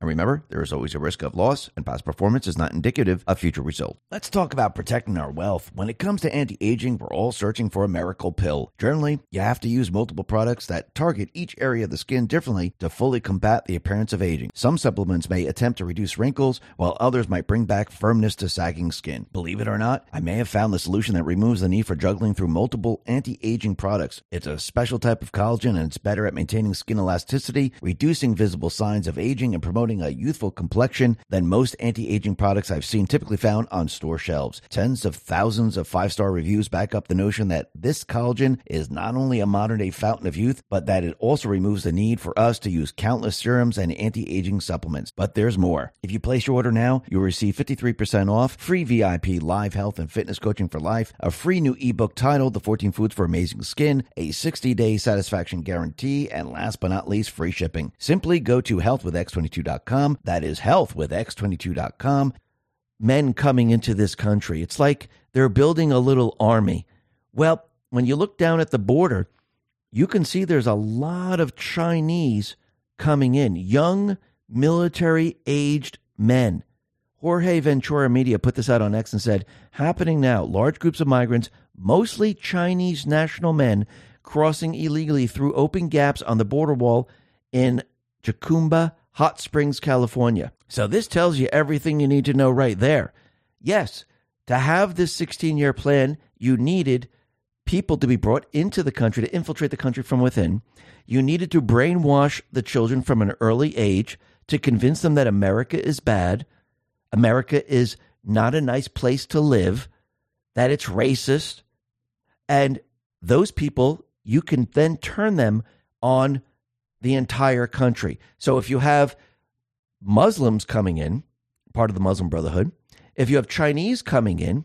And remember, there is always a risk of loss, and past performance is not indicative of future results. Let's talk about protecting our wealth. When it comes to anti aging, we're all searching for a miracle pill. Generally, you have to use multiple products that target each area of the skin differently to fully combat the appearance of aging. Some supplements may attempt to reduce wrinkles, while others might bring back firmness to sagging skin. Believe it or not, I may have found the solution that removes the need for juggling through multiple anti aging products. It's a special type of collagen and it's better at maintaining skin elasticity, reducing visible signs of aging, and promoting a youthful complexion than most anti aging products I've seen typically found on store shelves. Tens of thousands of five star reviews back up the notion that this collagen is not only a modern day fountain of youth, but that it also removes the need for us to use countless serums and anti aging supplements. But there's more. If you place your order now, you'll receive 53% off, free VIP live health and fitness coaching for life, a free new ebook titled The 14 Foods for Amazing Skin, a 60 day satisfaction guarantee, and last but not least, free shipping. Simply go to healthwithx22.com. That is health with x22.com. Men coming into this country. It's like they're building a little army. Well, when you look down at the border, you can see there's a lot of Chinese coming in, young military aged men. Jorge Ventura Media put this out on X and said, happening now, large groups of migrants, mostly Chinese national men, crossing illegally through open gaps on the border wall in Jacumba, Hot Springs, California. So this tells you everything you need to know right there. Yes, to have this 16 year plan, you needed people to be brought into the country to infiltrate the country from within. You needed to brainwash the children from an early age to convince them that America is bad, America is not a nice place to live, that it's racist. And those people, you can then turn them on the entire country. So if you have Muslims coming in, part of the Muslim Brotherhood, if you have Chinese coming in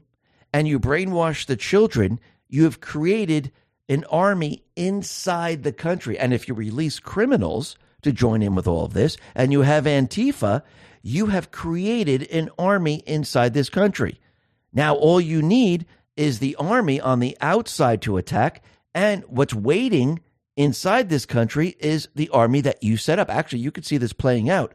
and you brainwash the children, you have created an army inside the country. And if you release criminals to join in with all of this and you have Antifa, you have created an army inside this country. Now, all you need is the army on the outside to attack. And what's waiting inside this country is the army that you set up. Actually, you could see this playing out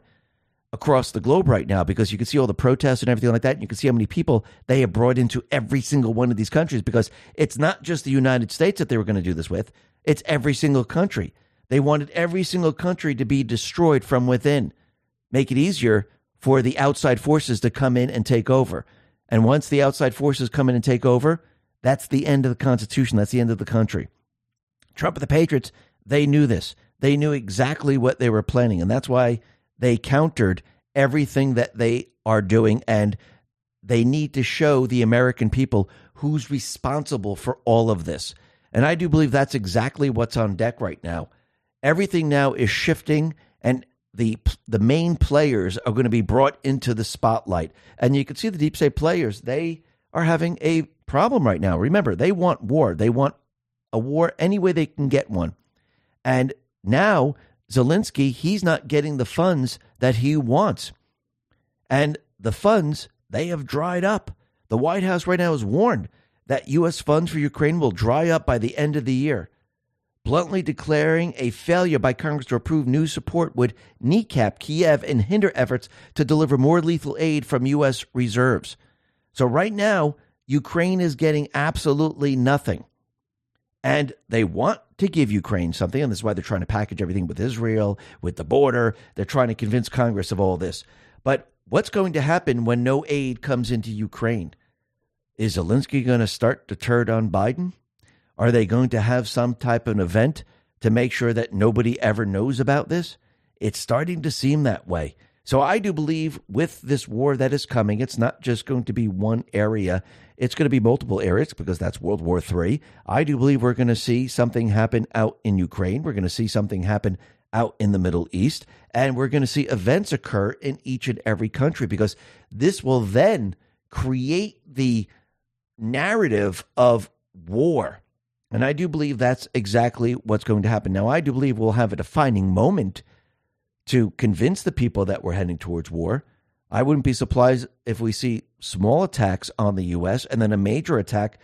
across the globe right now because you can see all the protests and everything like that. And you can see how many people they have brought into every single one of these countries because it's not just the United States that they were going to do this with, it's every single country. They wanted every single country to be destroyed from within, make it easier for the outside forces to come in and take over. And once the outside forces come in and take over, that's the end of the Constitution. That's the end of the country. Trump and the Patriots, they knew this. They knew exactly what they were planning. And that's why they countered everything that they are doing. And they need to show the American people who's responsible for all of this. And I do believe that's exactly what's on deck right now. Everything now is shifting, and the the main players are going to be brought into the spotlight. And you can see the deep state players; they are having a problem right now. Remember, they want war. They want a war any way they can get one. And now Zelensky, he's not getting the funds that he wants. And the funds, they have dried up. The White House right now is warned that U.S. funds for Ukraine will dry up by the end of the year bluntly declaring a failure by Congress to approve new support would kneecap Kiev and hinder efforts to deliver more lethal aid from U.S. reserves. So, right now, Ukraine is getting absolutely nothing. And they want to give Ukraine something, and this is why they're trying to package everything with Israel, with the border. They're trying to convince Congress of all this. But what's going to happen when no aid comes into Ukraine? Is Zelensky going to start turn on Biden? Are they going to have some type of event to make sure that nobody ever knows about this? It's starting to seem that way. So I do believe with this war that is coming, it's not just going to be one area. It's going to be multiple areas because that's World War III. I do believe we're going to see something happen out in Ukraine. We're going to see something happen out in the Middle East. And we're going to see events occur in each and every country because this will then create the narrative of war and I do believe that's exactly what's going to happen. Now, I do believe we'll have a defining moment to convince the people that we're heading towards war. I wouldn't be surprised if we see small attacks on the U.S. and then a major attack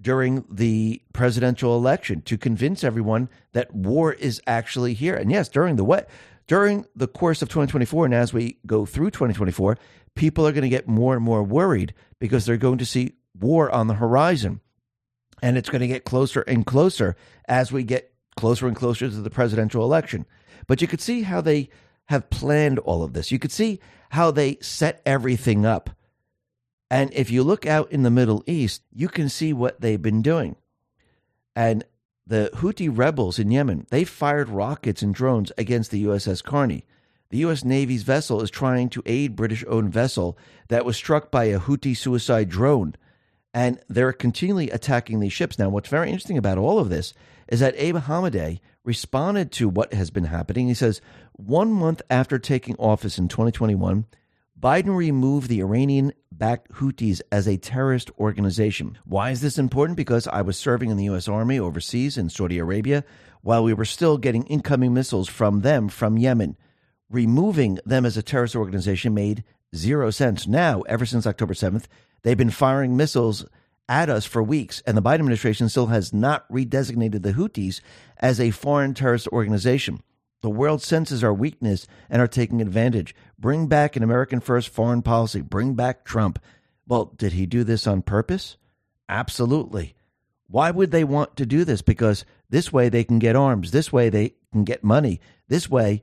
during the presidential election to convince everyone that war is actually here. And yes, during the what during the course of 2024 and as we go through 2024, people are going to get more and more worried because they're going to see war on the horizon. And it's going to get closer and closer as we get closer and closer to the presidential election. But you could see how they have planned all of this. You could see how they set everything up. And if you look out in the Middle East, you can see what they've been doing. And the Houthi rebels in Yemen, they fired rockets and drones against the USS Carney. The U.S. Navy's vessel is trying to aid British owned vessel that was struck by a Houthi suicide drone and they're continually attacking these ships. Now, what's very interesting about all of this is that Abe Hamadeh responded to what has been happening. He says, one month after taking office in 2021, Biden removed the Iranian backed Houthis as a terrorist organization. Why is this important? Because I was serving in the U.S. Army overseas in Saudi Arabia while we were still getting incoming missiles from them from Yemen. Removing them as a terrorist organization made zero sense. Now, ever since October 7th, They've been firing missiles at us for weeks, and the Biden administration still has not redesignated the Houthis as a foreign terrorist organization. The world senses our weakness and are taking advantage. Bring back an American first foreign policy. Bring back Trump. Well, did he do this on purpose? Absolutely. Why would they want to do this? Because this way they can get arms. This way they can get money. This way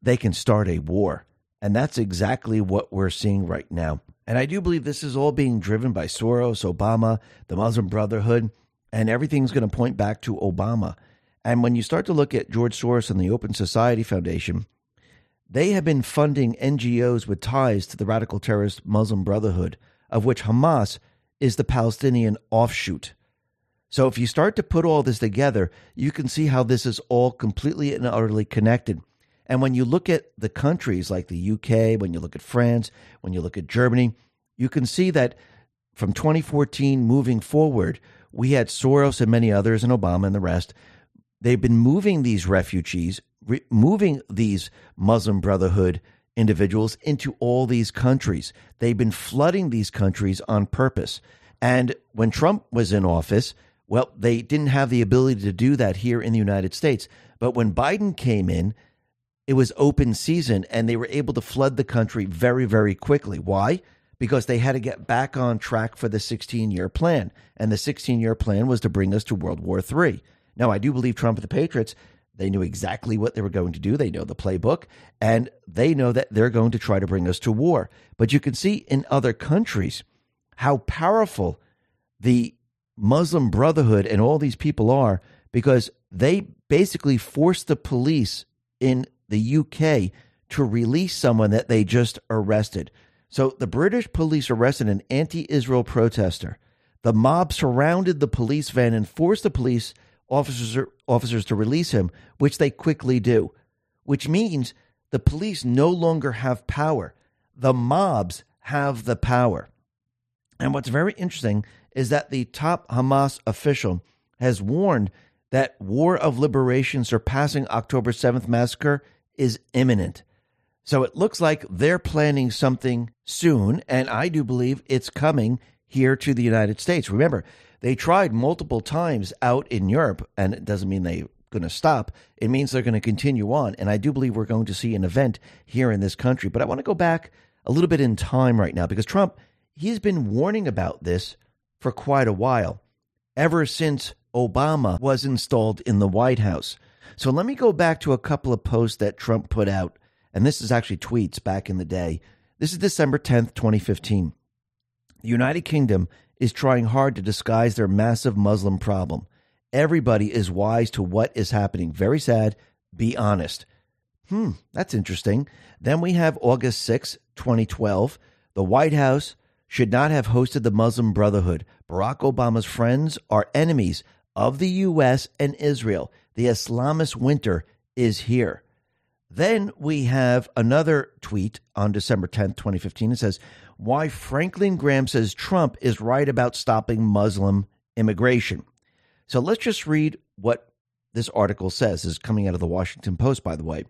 they can start a war. And that's exactly what we're seeing right now. And I do believe this is all being driven by Soros, Obama, the Muslim Brotherhood, and everything's going to point back to Obama. And when you start to look at George Soros and the Open Society Foundation, they have been funding NGOs with ties to the radical terrorist Muslim Brotherhood, of which Hamas is the Palestinian offshoot. So if you start to put all this together, you can see how this is all completely and utterly connected. And when you look at the countries like the UK, when you look at France, when you look at Germany, you can see that from 2014 moving forward, We had Soros and many others, and Obama and the rest. They've been moving these refugees, re- moving these Muslim Brotherhood individuals into all these countries. They've been flooding these countries on purpose. And when Trump was in office, well, they didn't have the ability to do that here in the United States. But when Biden came in, it was open season and they were able to flood the country very, very quickly. Why? Because they had to get back on track for the 16 year plan. And the 16 year plan was to bring us to World War III. Now, I do believe Trump and the Patriots, they knew exactly what they were going to do. They know the playbook and they know that they're going to try to bring us to war. But you can see in other countries how powerful the Muslim Brotherhood and all these people are because they basically forced the police in the UK to release someone that they just arrested. So the British police arrested an anti Israel protester. The mob surrounded the police van and forced the police officers, officers to release him, which they quickly do, which means the police no longer have power. The mobs have the power. And what's very interesting is that the top Hamas official has warned that war of liberation surpassing October 7th massacre is imminent. So it looks like they're planning something soon, and I do believe it's coming here to the United States. Remember, they tried multiple times out in Europe, and it doesn't mean they're going to stop. It means they're going to continue on, and I do believe we're going to see an event here in this country. But I want to go back a little bit in time right now because Trump, he's been warning about this for quite a while, ever since Obama was installed in the White House. So let me go back to a couple of posts that Trump put out. And this is actually tweets back in the day. This is December 10th, 2015. The United Kingdom is trying hard to disguise their massive Muslim problem. Everybody is wise to what is happening. Very sad. Be honest. Hmm, that's interesting. Then we have August 6, 2012. The White House should not have hosted the Muslim Brotherhood. Barack Obama's friends are enemies of the U.S. and Israel. The Islamist winter is here. Then we have another tweet on December 10th, 2015. It says, Why Franklin Graham says Trump is right about stopping Muslim immigration. So let's just read what this article says. This is coming out of the Washington Post, by the way.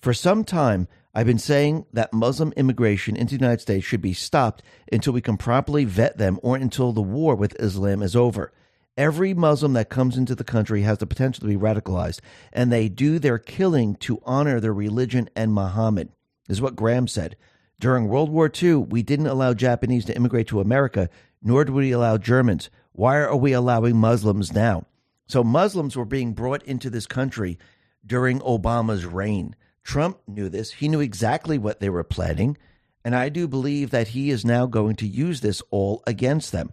For some time, I've been saying that Muslim immigration into the United States should be stopped until we can properly vet them or until the war with Islam is over. Every Muslim that comes into the country has the potential to be radicalized, and they do their killing to honor their religion and Muhammad, is what Graham said. During World War II, we didn't allow Japanese to immigrate to America, nor did we allow Germans. Why are we allowing Muslims now? So, Muslims were being brought into this country during Obama's reign. Trump knew this. He knew exactly what they were planning. And I do believe that he is now going to use this all against them,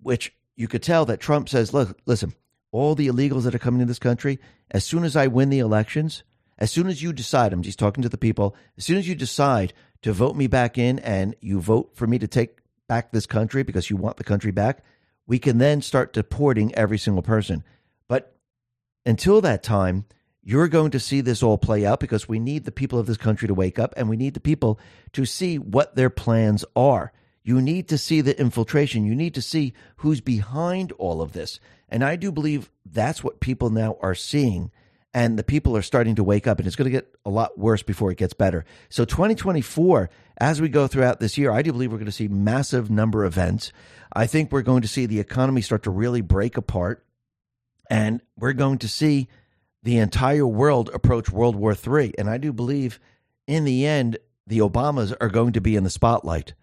which you could tell that Trump says, look, listen, all the illegals that are coming to this country, as soon as I win the elections, as soon as you decide, I'm just talking to the people, as soon as you decide to vote me back in and you vote for me to take back this country because you want the country back, we can then start deporting every single person. But until that time, you're going to see this all play out because we need the people of this country to wake up and we need the people to see what their plans are. You need to see the infiltration. You need to see who's behind all of this. And I do believe that's what people now are seeing. And the people are starting to wake up, and it's going to get a lot worse before it gets better. So, 2024, as we go throughout this year, I do believe we're going to see massive number of events. I think we're going to see the economy start to really break apart. And we're going to see the entire world approach World War III. And I do believe in the end, the Obamas are going to be in the spotlight.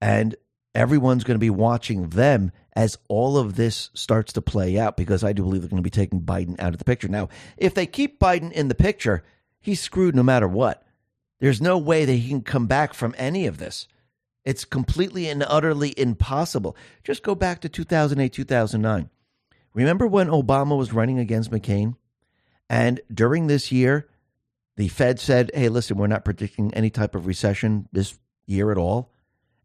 And everyone's going to be watching them as all of this starts to play out because I do believe they're going to be taking Biden out of the picture. Now, if they keep Biden in the picture, he's screwed no matter what. There's no way that he can come back from any of this. It's completely and utterly impossible. Just go back to 2008, 2009. Remember when Obama was running against McCain? And during this year, the Fed said, hey, listen, we're not predicting any type of recession this year at all.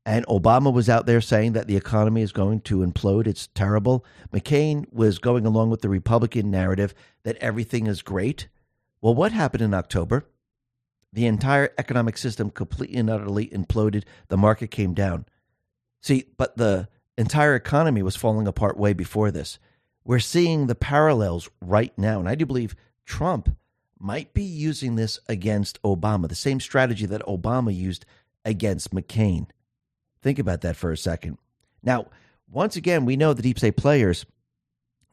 And Obama was out there saying that the economy is going to implode. It's terrible. McCain was going along with the Republican narrative that everything is great. Well, what happened in October? The entire economic system completely and utterly imploded. The market came down. See, but the entire economy was falling apart way before this. We're seeing the parallels right now. And I do believe Trump might be using this against Obama, the same strategy that Obama used against McCain. Think about that for a second. Now, once again, we know the deep state players,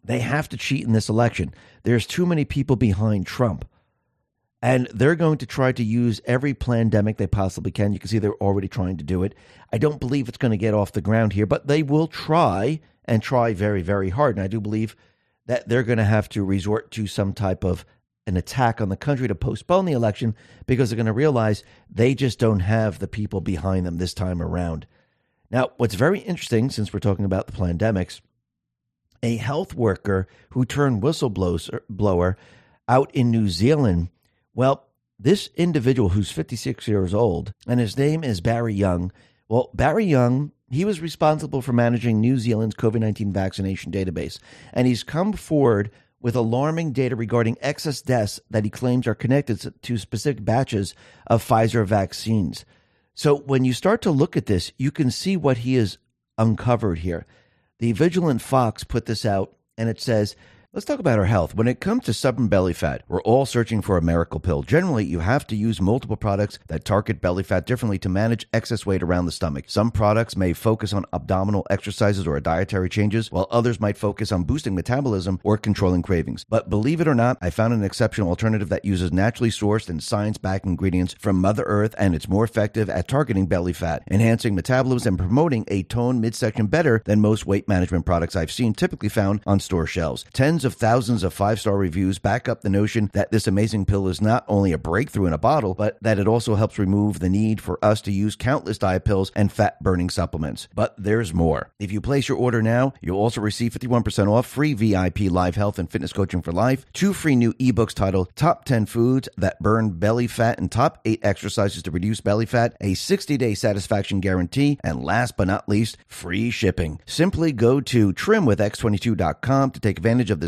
they have to cheat in this election. There's too many people behind Trump. And they're going to try to use every pandemic they possibly can. You can see they're already trying to do it. I don't believe it's going to get off the ground here, but they will try and try very, very hard. And I do believe that they're going to have to resort to some type of an attack on the country to postpone the election because they're going to realize they just don't have the people behind them this time around. Now, what's very interesting, since we're talking about the pandemics, a health worker who turned whistleblower out in New Zealand well, this individual who's 56 years old, and his name is Barry Young. Well, Barry Young, he was responsible for managing New Zealand's COVID 19 vaccination database, and he's come forward with alarming data regarding excess deaths that he claims are connected to specific batches of Pfizer vaccines. So when you start to look at this, you can see what he has uncovered here. The Vigilant Fox put this out, and it says Let's talk about our health. When it comes to stubborn belly fat, we're all searching for a miracle pill. Generally, you have to use multiple products that target belly fat differently to manage excess weight around the stomach. Some products may focus on abdominal exercises or dietary changes, while others might focus on boosting metabolism or controlling cravings. But believe it or not, I found an exceptional alternative that uses naturally sourced and science-backed ingredients from Mother Earth, and it's more effective at targeting belly fat, enhancing metabolism, and promoting a toned midsection better than most weight management products I've seen typically found on store shelves. Tens Tens of thousands of five star reviews back up the notion that this amazing pill is not only a breakthrough in a bottle, but that it also helps remove the need for us to use countless diet pills and fat burning supplements. But there's more. If you place your order now, you'll also receive 51% off free VIP live health and fitness coaching for life, two free new ebooks titled Top 10 Foods That Burn Belly Fat and Top 8 Exercises to Reduce Belly Fat, a 60 day satisfaction guarantee, and last but not least, free shipping. Simply go to trimwithx22.com to take advantage of this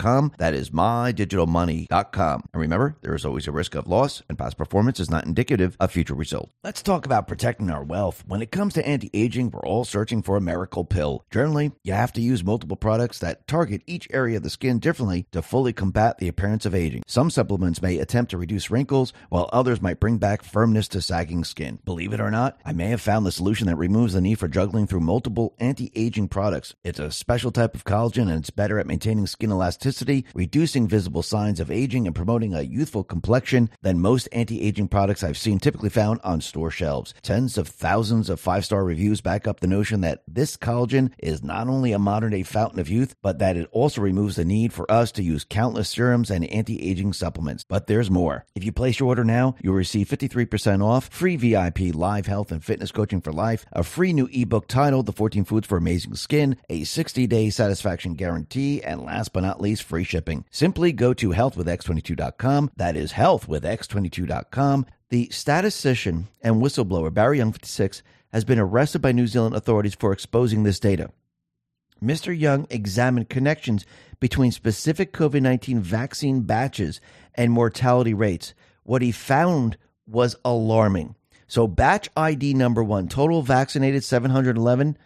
That is MyDigitalMoney.com. And remember, there is always a risk of loss, and past performance is not indicative of future results. Let's talk about protecting our wealth. When it comes to anti aging, we're all searching for a miracle pill. Generally, you have to use multiple products that target each area of the skin differently to fully combat the appearance of aging. Some supplements may attempt to reduce wrinkles, while others might bring back firmness to sagging skin. Believe it or not, I may have found the solution that removes the need for juggling through multiple anti aging products. It's a special type of collagen and it's better at maintaining skin elasticity, reducing visible signs of aging, and promoting a youthful complexion than most anti aging products I've seen typically found on store shelves. Tens of thousands of five star reviews back up the notion that this collagen is not only a modern day fountain of youth, but that it also removes the need for us to use countless serums and anti aging supplements. But there's more. If you place your order now, you'll receive 53% off, free VIP live health and fitness coaching for life, a free new ebook titled The 14 Foods for Amazing Skin, a 60 day satisfaction guarantee, and last but not least, free shipping. Simply go to healthwithx22.com That is health with x22.com. The statistician and whistleblower Barry Young, 56, has been arrested by New Zealand authorities for exposing this data. Mr. Young examined connections between specific COVID 19 vaccine batches and mortality rates. What he found was alarming. So, batch ID number one, total vaccinated 711,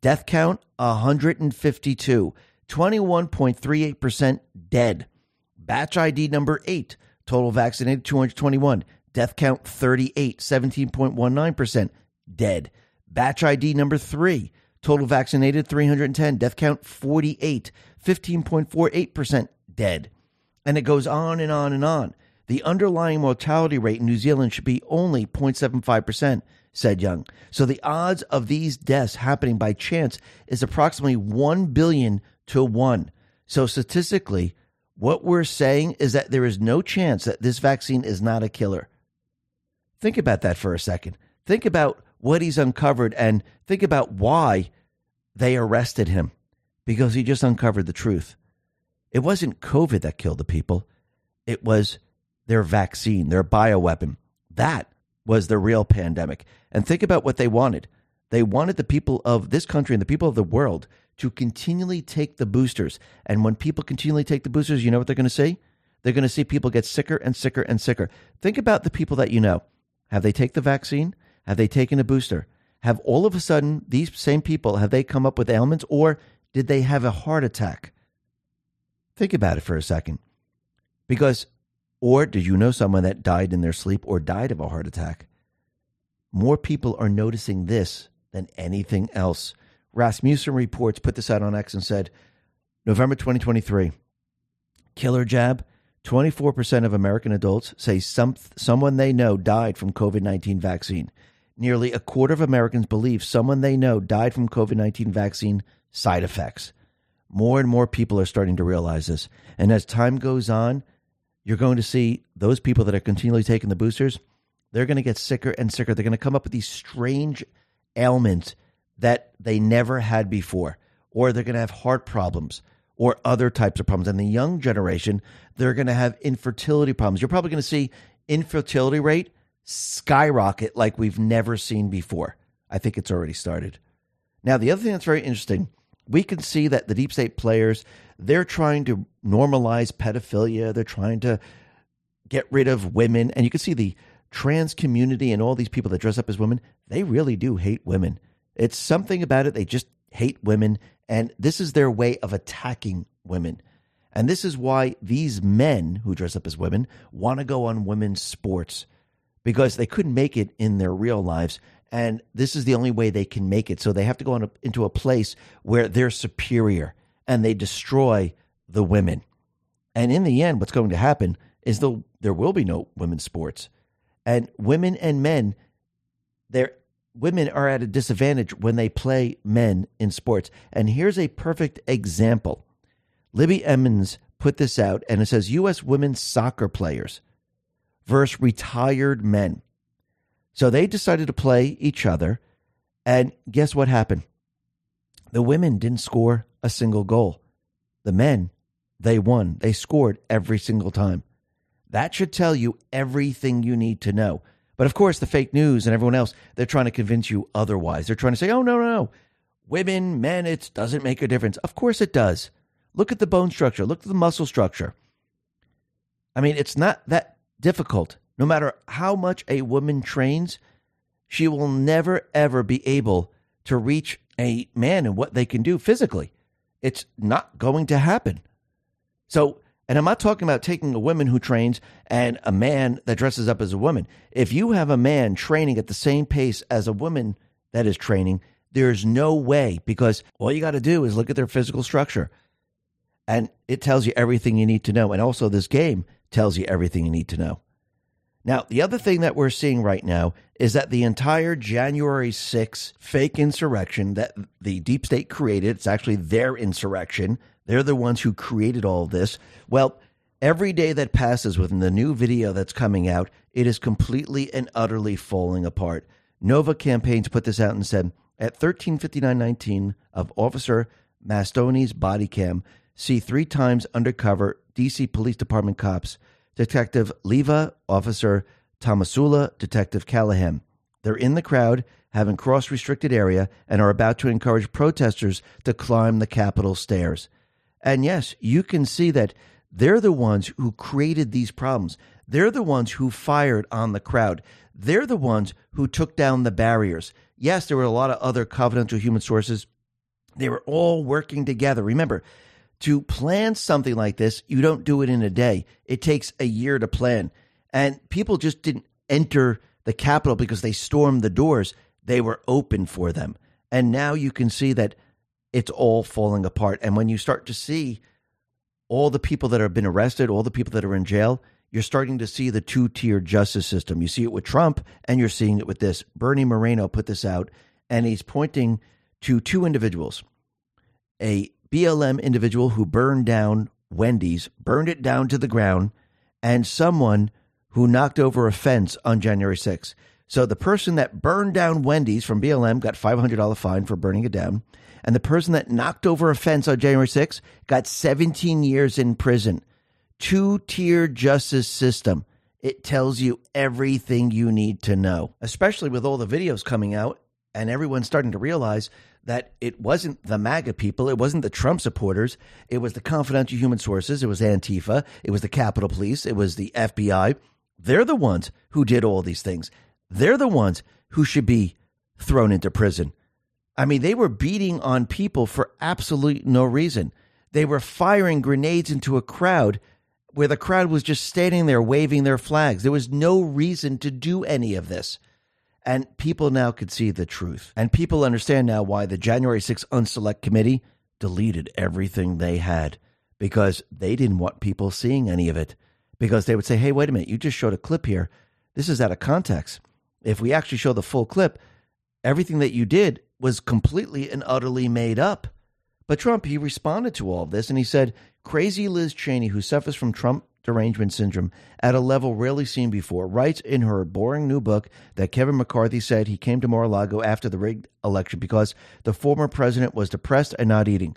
death count 152, 21.38% dead. Batch ID number eight, total vaccinated 221, death count 38, 17.19% dead. Batch ID number three, Total vaccinated 310. Death count 48. 15.48% dead. And it goes on and on and on. The underlying mortality rate in New Zealand should be only 0.75%, said Young. So the odds of these deaths happening by chance is approximately 1 billion to 1. So statistically, what we're saying is that there is no chance that this vaccine is not a killer. Think about that for a second. Think about what he's uncovered and think about why they arrested him because he just uncovered the truth. It wasn't COVID that killed the people, it was their vaccine, their bioweapon. That was the real pandemic. And think about what they wanted. They wanted the people of this country and the people of the world to continually take the boosters. And when people continually take the boosters, you know what they're going to see? They're going to see people get sicker and sicker and sicker. Think about the people that you know. Have they taken the vaccine? Have they taken a booster? Have all of a sudden these same people have they come up with ailments or did they have a heart attack? Think about it for a second. Because or did you know someone that died in their sleep or died of a heart attack? More people are noticing this than anything else. Rasmussen reports put this out on X and said, November 2023, killer jab. 24% of American adults say some, someone they know died from COVID 19 vaccine. Nearly a quarter of Americans believe someone they know died from COVID 19 vaccine side effects. More and more people are starting to realize this. And as time goes on, you're going to see those people that are continually taking the boosters, they're going to get sicker and sicker. They're going to come up with these strange ailments that they never had before, or they're going to have heart problems or other types of problems. And the young generation, they're going to have infertility problems. You're probably going to see infertility rate skyrocket like we've never seen before. I think it's already started. Now, the other thing that's very interesting, we can see that the deep state players, they're trying to normalize pedophilia. They're trying to get rid of women. And you can see the trans community and all these people that dress up as women, they really do hate women. It's something about it. They just hate women. And this is their way of attacking women. And this is why these men who dress up as women want to go on women's sports because they couldn't make it in their real lives. And this is the only way they can make it. So they have to go a, into a place where they're superior and they destroy the women. And in the end, what's going to happen is the, there will be no women's sports. And women and men, they're, women are at a disadvantage when they play men in sports. And here's a perfect example. Libby Emmons put this out, and it says U.S. women's soccer players versus retired men. So they decided to play each other. And guess what happened? The women didn't score a single goal. The men, they won. They scored every single time. That should tell you everything you need to know. But of course, the fake news and everyone else, they're trying to convince you otherwise. They're trying to say, oh, no, no, no. Women, men, it doesn't make a difference. Of course it does. Look at the bone structure, look at the muscle structure. I mean, it's not that difficult. No matter how much a woman trains, she will never, ever be able to reach a man and what they can do physically. It's not going to happen. So, and I'm not talking about taking a woman who trains and a man that dresses up as a woman. If you have a man training at the same pace as a woman that is training, there's no way because all you got to do is look at their physical structure. And it tells you everything you need to know. And also, this game tells you everything you need to know. Now, the other thing that we're seeing right now is that the entire January 6 fake insurrection that the deep state created, it's actually their insurrection. They're the ones who created all this. Well, every day that passes with the new video that's coming out, it is completely and utterly falling apart. Nova Campaigns put this out and said at 135919 of Officer Mastoni's body cam, see three times undercover DC Police Department cops Detective Leva, Officer Tomasula, Detective Callahan. They're in the crowd, having crossed restricted area, and are about to encourage protesters to climb the Capitol stairs. And yes, you can see that they're the ones who created these problems. They're the ones who fired on the crowd. They're the ones who took down the barriers. Yes, there were a lot of other confidential human sources. They were all working together. Remember, to plan something like this, you don't do it in a day. It takes a year to plan. And people just didn't enter the Capitol because they stormed the doors. They were open for them. And now you can see that it's all falling apart. And when you start to see all the people that have been arrested, all the people that are in jail, you're starting to see the two tier justice system. You see it with Trump and you're seeing it with this. Bernie Moreno put this out and he's pointing to two individuals a BLM individual who burned down Wendy's, burned it down to the ground, and someone who knocked over a fence on January 6th. So the person that burned down Wendy's from BLM got $500 fine for burning it down. And the person that knocked over a fence on January 6th got 17 years in prison. Two tier justice system. It tells you everything you need to know, especially with all the videos coming out and everyone's starting to realize that it wasn't the MAGA people, it wasn't the Trump supporters, it was the confidential human sources, it was Antifa, it was the Capitol Police, it was the FBI. They're the ones who did all these things. They're the ones who should be thrown into prison. I mean, they were beating on people for absolutely no reason. They were firing grenades into a crowd where the crowd was just standing there waving their flags. There was no reason to do any of this. And people now could see the truth. And people understand now why the January 6th Unselect Committee deleted everything they had because they didn't want people seeing any of it. Because they would say, hey, wait a minute, you just showed a clip here. This is out of context. If we actually show the full clip, everything that you did was completely and utterly made up. But Trump, he responded to all of this and he said, crazy Liz Cheney, who suffers from Trump derangement syndrome at a level rarely seen before, writes in her boring new book that Kevin McCarthy said he came to Mar a Lago after the rigged election because the former president was depressed and not eating.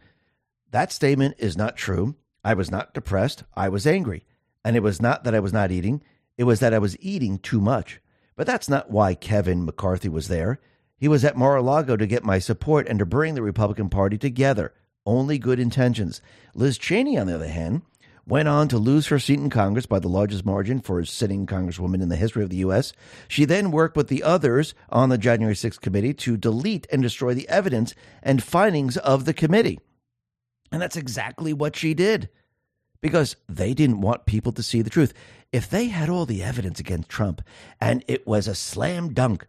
That statement is not true. I was not depressed. I was angry. And it was not that I was not eating, it was that I was eating too much. But that's not why Kevin McCarthy was there. He was at Mar a Lago to get my support and to bring the Republican Party together. Only good intentions. Liz Cheney, on the other hand, went on to lose her seat in Congress by the largest margin for a sitting congresswoman in the history of the U.S. She then worked with the others on the January 6th committee to delete and destroy the evidence and findings of the committee. And that's exactly what she did because they didn't want people to see the truth. If they had all the evidence against Trump and it was a slam dunk,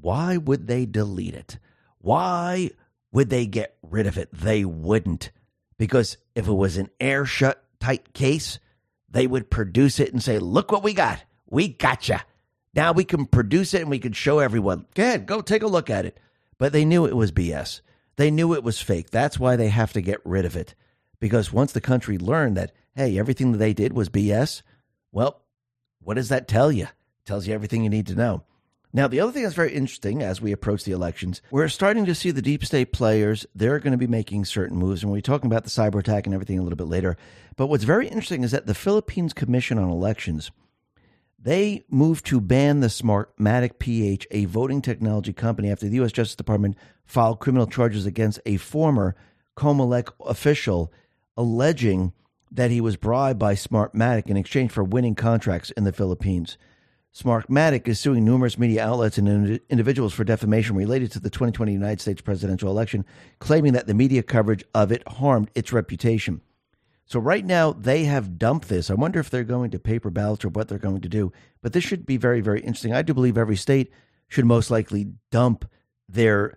why would they delete it? Why would they get rid of it? They wouldn't. Because if it was an air shut tight case, they would produce it and say, Look what we got. We gotcha. Now we can produce it and we can show everyone. Go ahead, go take a look at it. But they knew it was BS. They knew it was fake. That's why they have to get rid of it. Because once the country learned that, hey, everything that they did was BS, well, what does that tell you? It tells you everything you need to know. Now, the other thing that's very interesting as we approach the elections, we're starting to see the deep state players. They're going to be making certain moves. And we'll be talking about the cyber attack and everything a little bit later. But what's very interesting is that the Philippines Commission on Elections, they moved to ban the Smartmatic PH, a voting technology company, after the U.S. Justice Department filed criminal charges against a former Comelec official alleging that he was bribed by Smartmatic in exchange for winning contracts in the Philippines. Smartmatic is suing numerous media outlets and individuals for defamation related to the 2020 United States presidential election, claiming that the media coverage of it harmed its reputation. So, right now, they have dumped this. I wonder if they're going to paper ballots or what they're going to do. But this should be very, very interesting. I do believe every state should most likely dump their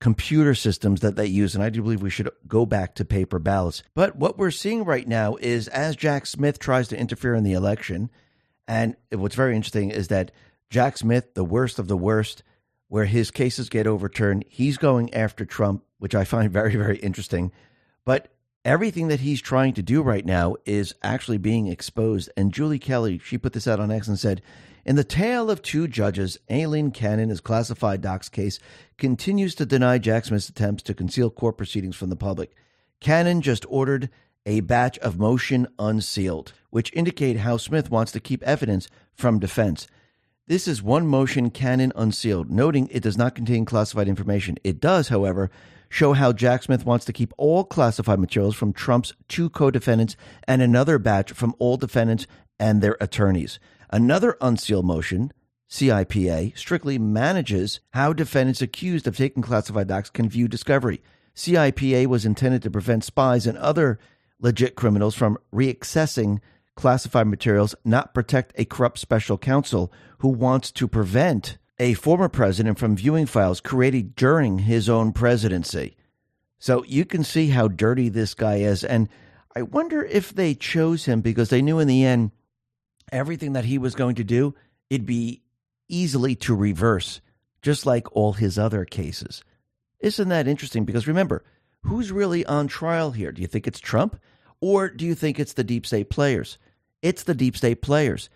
computer systems that they use. And I do believe we should go back to paper ballots. But what we're seeing right now is as Jack Smith tries to interfere in the election, and what's very interesting is that Jack Smith, the worst of the worst, where his cases get overturned, he's going after Trump, which I find [LAUGHS] very, very interesting. But everything that he's trying to do right now is actually being exposed. And Julie Kelly, she put this out on X and said, in the tale of two judges, Aileen Cannon, his classified docs case, continues to deny Jack Smith's attempts to conceal court proceedings from the public. Cannon just ordered a batch of motion unsealed, which indicate how Smith wants to keep evidence from defense. This is one motion Cannon unsealed, noting it does not contain classified information. It does, however, show how Jack Smith wants to keep all classified materials from Trump's two co defendants and another batch from all defendants and their attorneys. Another unsealed motion, CIPA, strictly manages how defendants accused of taking classified docs can view discovery. CIPA was intended to prevent spies and other legit criminals from reaccessing classified materials, not protect a corrupt special counsel who wants to prevent a former president from viewing files created during his own presidency. So you can see how dirty this guy is. And I wonder if they chose him because they knew in the end everything that he was going to do, it'd be easily to reverse, just like all his other cases. Isn't that interesting? Because remember, who's really on trial here? Do you think it's Trump or do you think it's the deep state players? It's the deep state players.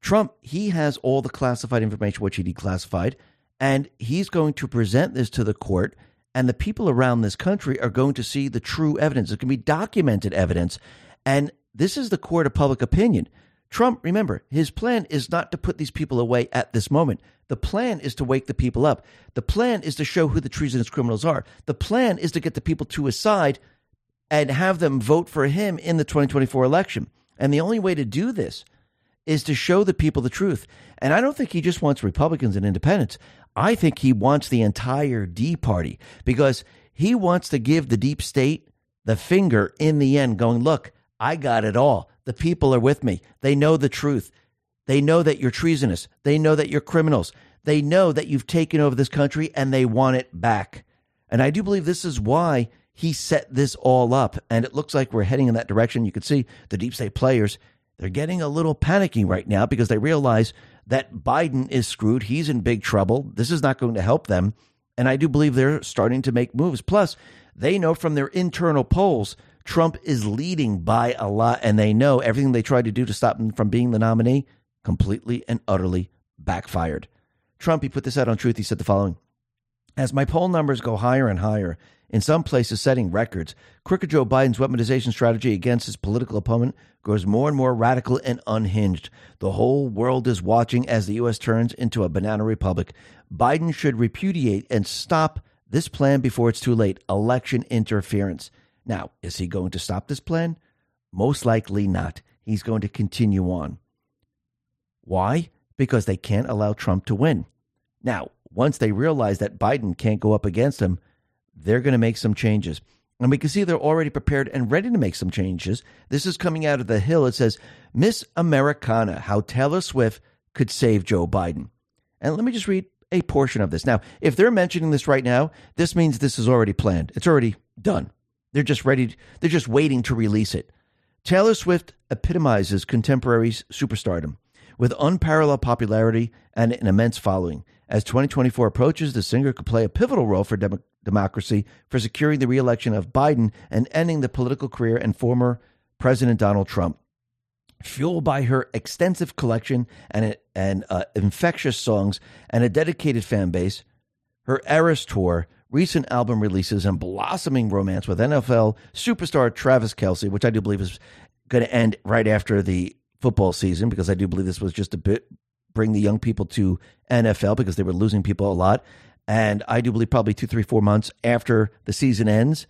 Trump, he has all the classified information, which he declassified, and he's going to present this to the court. And the people around this country are going to see the true evidence. Going to be documented evidence. And this is the court of public opinion. Trump, remember, his plan is not to put these people away at this moment. The plan is to wake the people up. The plan is to show who the treasonous criminals are. The plan is to get the people to his side and have them vote for him in the 2024 election. And the only way to do this is to show the people the truth. And I don't think he just wants Republicans and independents. I think he wants the entire D party because he wants to give the deep state the finger in the end, going, look, I got it all. The people are with me. They know the truth. They know that you're treasonous. They know that you're criminals. They know that you've taken over this country and they want it back. And I do believe this is why he set this all up. And it looks like we're heading in that direction. You can see the deep state players, they're getting a little panicky right now because they realize that Biden is screwed. He's in big trouble. This is not going to help them. And I do believe they're starting to make moves. Plus, they know from their internal polls Trump is leading by a lot, and they know everything they tried to do to stop him from being the nominee completely and utterly backfired. Trump, he put this out on Truth. He said the following As my poll numbers go higher and higher, in some places setting records, crooked Joe Biden's weaponization strategy against his political opponent grows more and more radical and unhinged. The whole world is watching as the U.S. turns into a banana republic. Biden should repudiate and stop this plan before it's too late election interference. Now, is he going to stop this plan? Most likely not. He's going to continue on. Why? Because they can't allow Trump to win. Now, once they realize that Biden can't go up against him, they're going to make some changes. And we can see they're already prepared and ready to make some changes. This is coming out of the Hill. It says, Miss Americana, how Taylor Swift could save Joe Biden. And let me just read a portion of this. Now, if they're mentioning this right now, this means this is already planned. It's already done. They're just ready, they're just waiting to release it. Taylor Swift epitomizes contemporary superstardom with unparalleled popularity and an immense following. As 2024 approaches, the singer could play a pivotal role for dem- democracy, for securing the reelection of Biden and ending the political career and former President Donald Trump. Fueled by her extensive collection and, and uh, infectious songs and a dedicated fan base, her Eras tour recent album releases and blossoming romance with NFL superstar Travis Kelce, which I do believe is going to end right after the football season because I do believe this was just a bit bring the young people to NFL because they were losing people a lot. And I do believe probably two, three, four months after the season ends,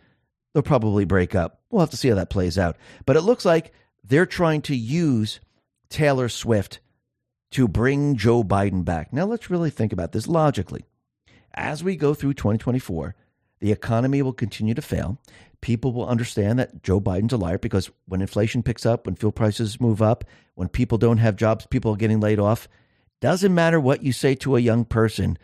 they'll probably break up. We'll have to see how that plays out. But it looks like they're trying to use Taylor Swift to bring Joe Biden back. Now, let's really think about this logically as we go through 2024, the economy will continue to fail. People will understand that Joe Biden's a liar because when inflation picks up, when fuel prices move up, when people don't have jobs, people are getting laid off. Doesn't matter what you say to a young person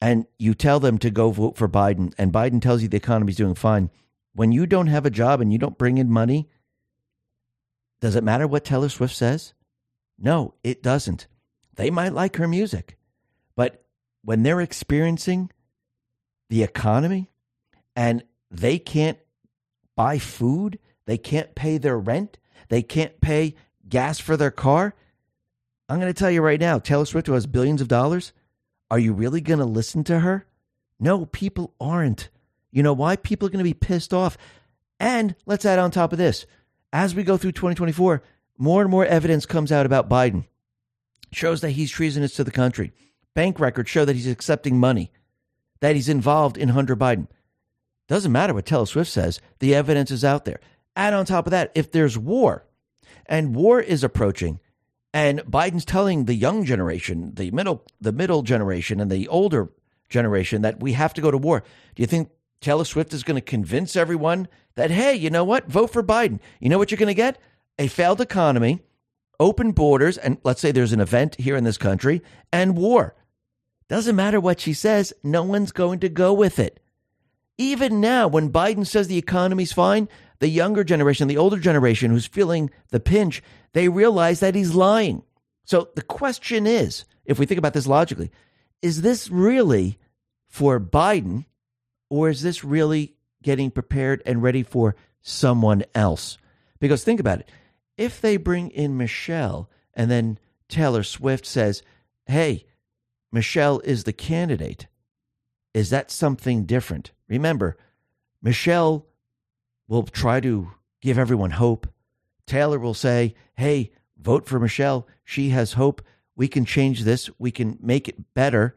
and you tell them to go vote for Biden, and Biden tells you the economy's doing fine. When you don't have a job and you don't bring in money, does it matter what Taylor Swift says? No, it doesn't. They might like her music, but when they're experiencing the economy and they can't buy food, they can't pay their rent, they can't pay gas for their car. I'm going to tell you right now, Taylor Swift, who has billions of dollars, are you really going to listen to her? No, people aren't. You know why? People are going to be pissed off. And let's add on top of this as we go through 2024, more and more evidence comes out about Biden. Shows that he's treasonous to the country. Bank records show that he's accepting money, that he's involved in Hunter Biden. Doesn't matter what Taylor Swift says, the evidence is out there. Add on top of that, if there's war and war is approaching, and Biden's telling the young generation, the middle, the middle generation, and the older generation that we have to go to war. Do you think Taylor Swift is going to convince everyone that hey, you know what, vote for Biden? You know what you're going to get? A failed economy, open borders, and let's say there's an event here in this country, and war. Doesn't matter what she says, no one's going to go with it. Even now, when Biden says the economy's fine, the younger generation, the older generation who's feeling the pinch, they realize that he's lying. So the question is if we think about this logically, is this really for Biden or is this really getting prepared and ready for someone else? Because think about it. If they bring in Michelle and then Taylor Swift says, hey, Michelle is the candidate, is that something different? Remember, Michelle will try to give everyone hope. Taylor will say, hey, vote for Michelle. She has hope. We can change this. We can make it better.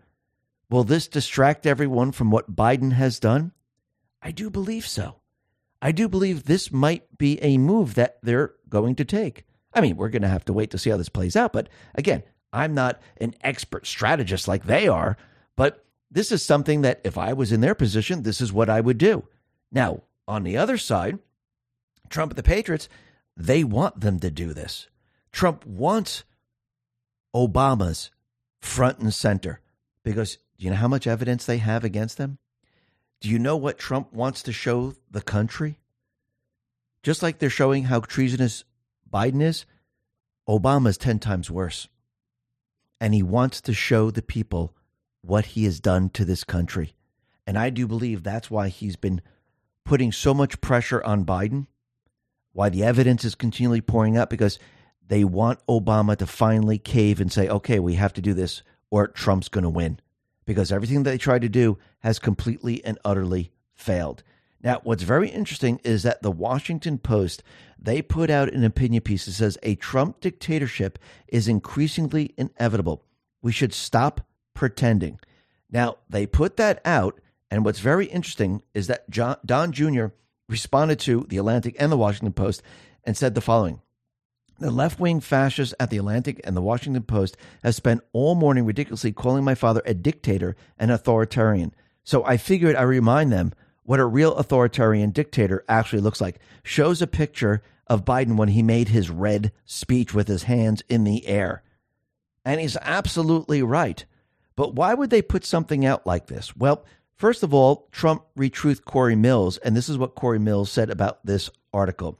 Will this distract everyone from what Biden has done? I do believe so. I do believe this might be a move that they're going to take. I mean, we're going to have to wait to see how this plays out. But again, I'm not an expert strategist like they are, but this is something that if I was in their position, this is what I would do. Now, on the other side, Trump and the Patriots, they want them to do this. Trump wants Obama's front and center because do you know how much evidence they have against them? Do you know what Trump wants to show the country? Just like they're showing how treasonous Biden is, Obama's 10 times worse. And he wants to show the people what he has done to this country. And I do believe that's why he's been putting so much pressure on Biden, why the evidence is continually pouring up, because they want Obama to finally cave and say, okay, we have to do this, or Trump's going to win. Because everything they tried to do has completely and utterly failed. Now, what's very interesting is that the Washington Post they put out an opinion piece that says a Trump dictatorship is increasingly inevitable. We should stop pretending. Now, they put that out, and what's very interesting is that John, Don Jr. responded to the Atlantic and the Washington Post and said the following The left wing fascists at the Atlantic and the Washington Post have spent all morning ridiculously calling my father a dictator and authoritarian. So I figured I remind them what a real authoritarian dictator actually looks like. Shows a picture of Biden when he made his red speech with his hands in the air. And he's absolutely right. But why would they put something out like this? Well, first of all, Trump retruthed Corey Mills, and this is what Corey Mills said about this article.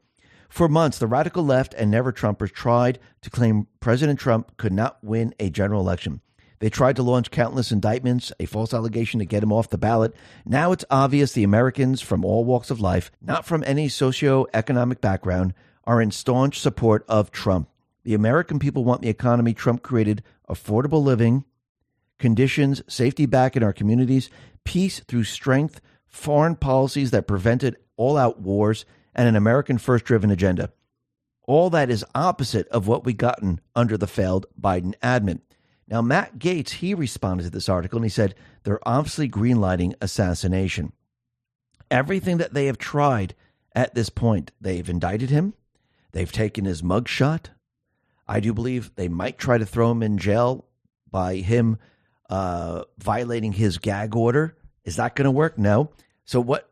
For months, the radical left and never Trumpers tried to claim President Trump could not win a general election. They tried to launch countless indictments, a false allegation to get him off the ballot. Now it's obvious the Americans from all walks of life, not from any socio-economic background, are in staunch support of Trump. The American people want the economy Trump created, affordable living, conditions, safety back in our communities, peace through strength, foreign policies that prevented all out wars, and an American first driven agenda. All that is opposite of what we gotten under the failed Biden admin. Now, Matt Gaetz, he responded to this article and he said they're obviously greenlighting assassination. Everything that they have tried at this point, they've indicted him, they've taken his mugshot. I do believe they might try to throw him in jail by him uh, violating his gag order. Is that going to work? No. So, what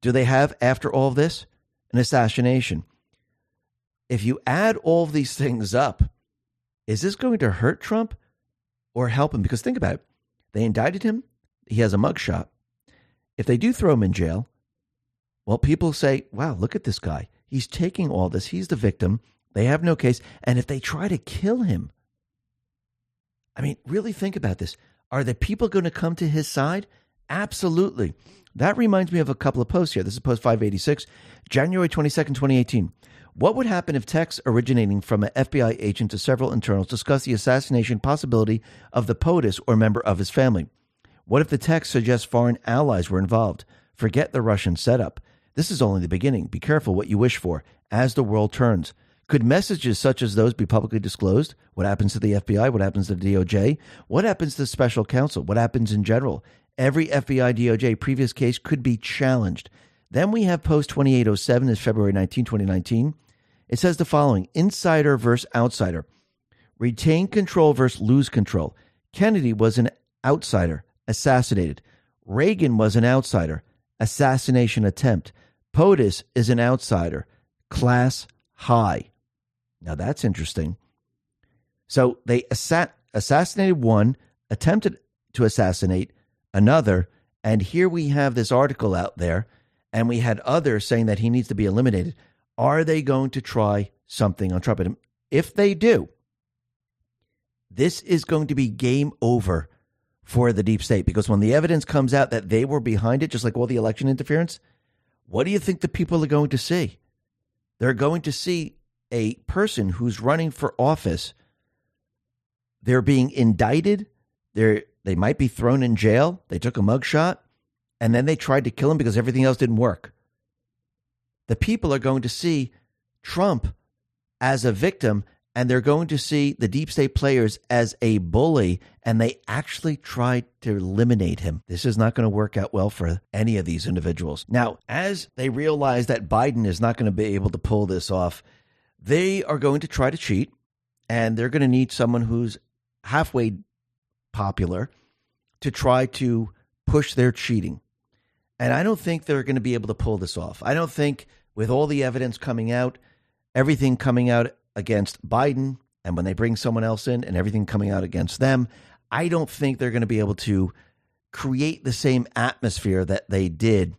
do they have after all this? An assassination. If you add all these things up, is this going to hurt Trump? or help him. Because think about it they indicted him, he has a mugshot. If they do throw him in jail, well, people say, wow, look at this guy. He's taking all this. He's the victim. They have no case. And if they try to kill him, I mean, really think about this. Are the people going to come to his side? Absolutely. That reminds me of a couple of posts here. This is post 586, January 22nd, 2018. What would happen if texts originating from an FBI agent to several internals discuss the assassination possibility of the POTUS or member of his family? What if the text suggests foreign allies were involved? Forget the Russian setup. This is only the beginning. Be careful what you wish for as the world turns. Could messages such as those be publicly disclosed? What happens to the FBI? What happens to the DOJ? What happens to the special counsel? What happens in general? Every FBI DOJ previous case could be challenged. Then we have post 2807 is February 19, 2019. It says the following insider versus outsider. Retain control versus lose control. Kennedy was an outsider, assassinated. Reagan was an outsider, assassination attempt. POTUS is an outsider, class high. Now that's interesting. So they assa- assassinated one, attempted to assassinate another. And here we have this article out there, and we had others saying that he needs to be eliminated. Are they going to try something on Trump? If they do, this is going to be game over for the deep state because when the evidence comes out that they were behind it, just like all the election interference, what do you think the people are going to see? They're going to see a person who's running for office. They're being indicted. They're they might be thrown in jail. They took a mugshot, and then they tried to kill him because everything else didn't work. The people are going to see Trump as a victim and they're going to see the deep state players as a bully, and they actually tried to eliminate him. This is not going to work out well for any of these individuals. Now, as they realize that Biden is not going to be able to pull this off, they are going to try to cheat, and they're going to need someone who's halfway popular to try to push their cheating. And I don't think they're going to be able to pull this off. I don't think, with all the evidence coming out, everything coming out against Biden and when they bring someone else in and everything coming out against them, I don't think they're going to be able to create the same atmosphere that they did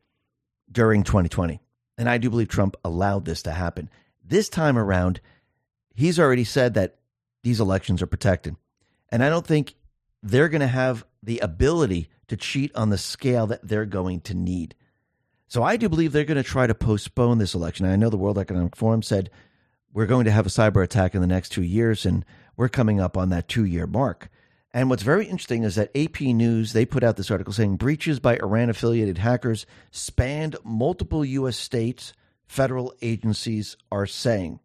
during 2020. And I do believe Trump allowed this to happen. This time around, he's already said that these elections are protected. And I don't think they're going to have the ability to cheat on the scale that they're going to need. So I do believe they're going to try to postpone this election. I know the World Economic Forum said we're going to have a cyber attack in the next two years, and we're coming up on that two year mark. And what's very interesting is that AP News, they put out this article saying breaches by Iran affiliated hackers spanned multiple U.S. states, federal agencies are saying.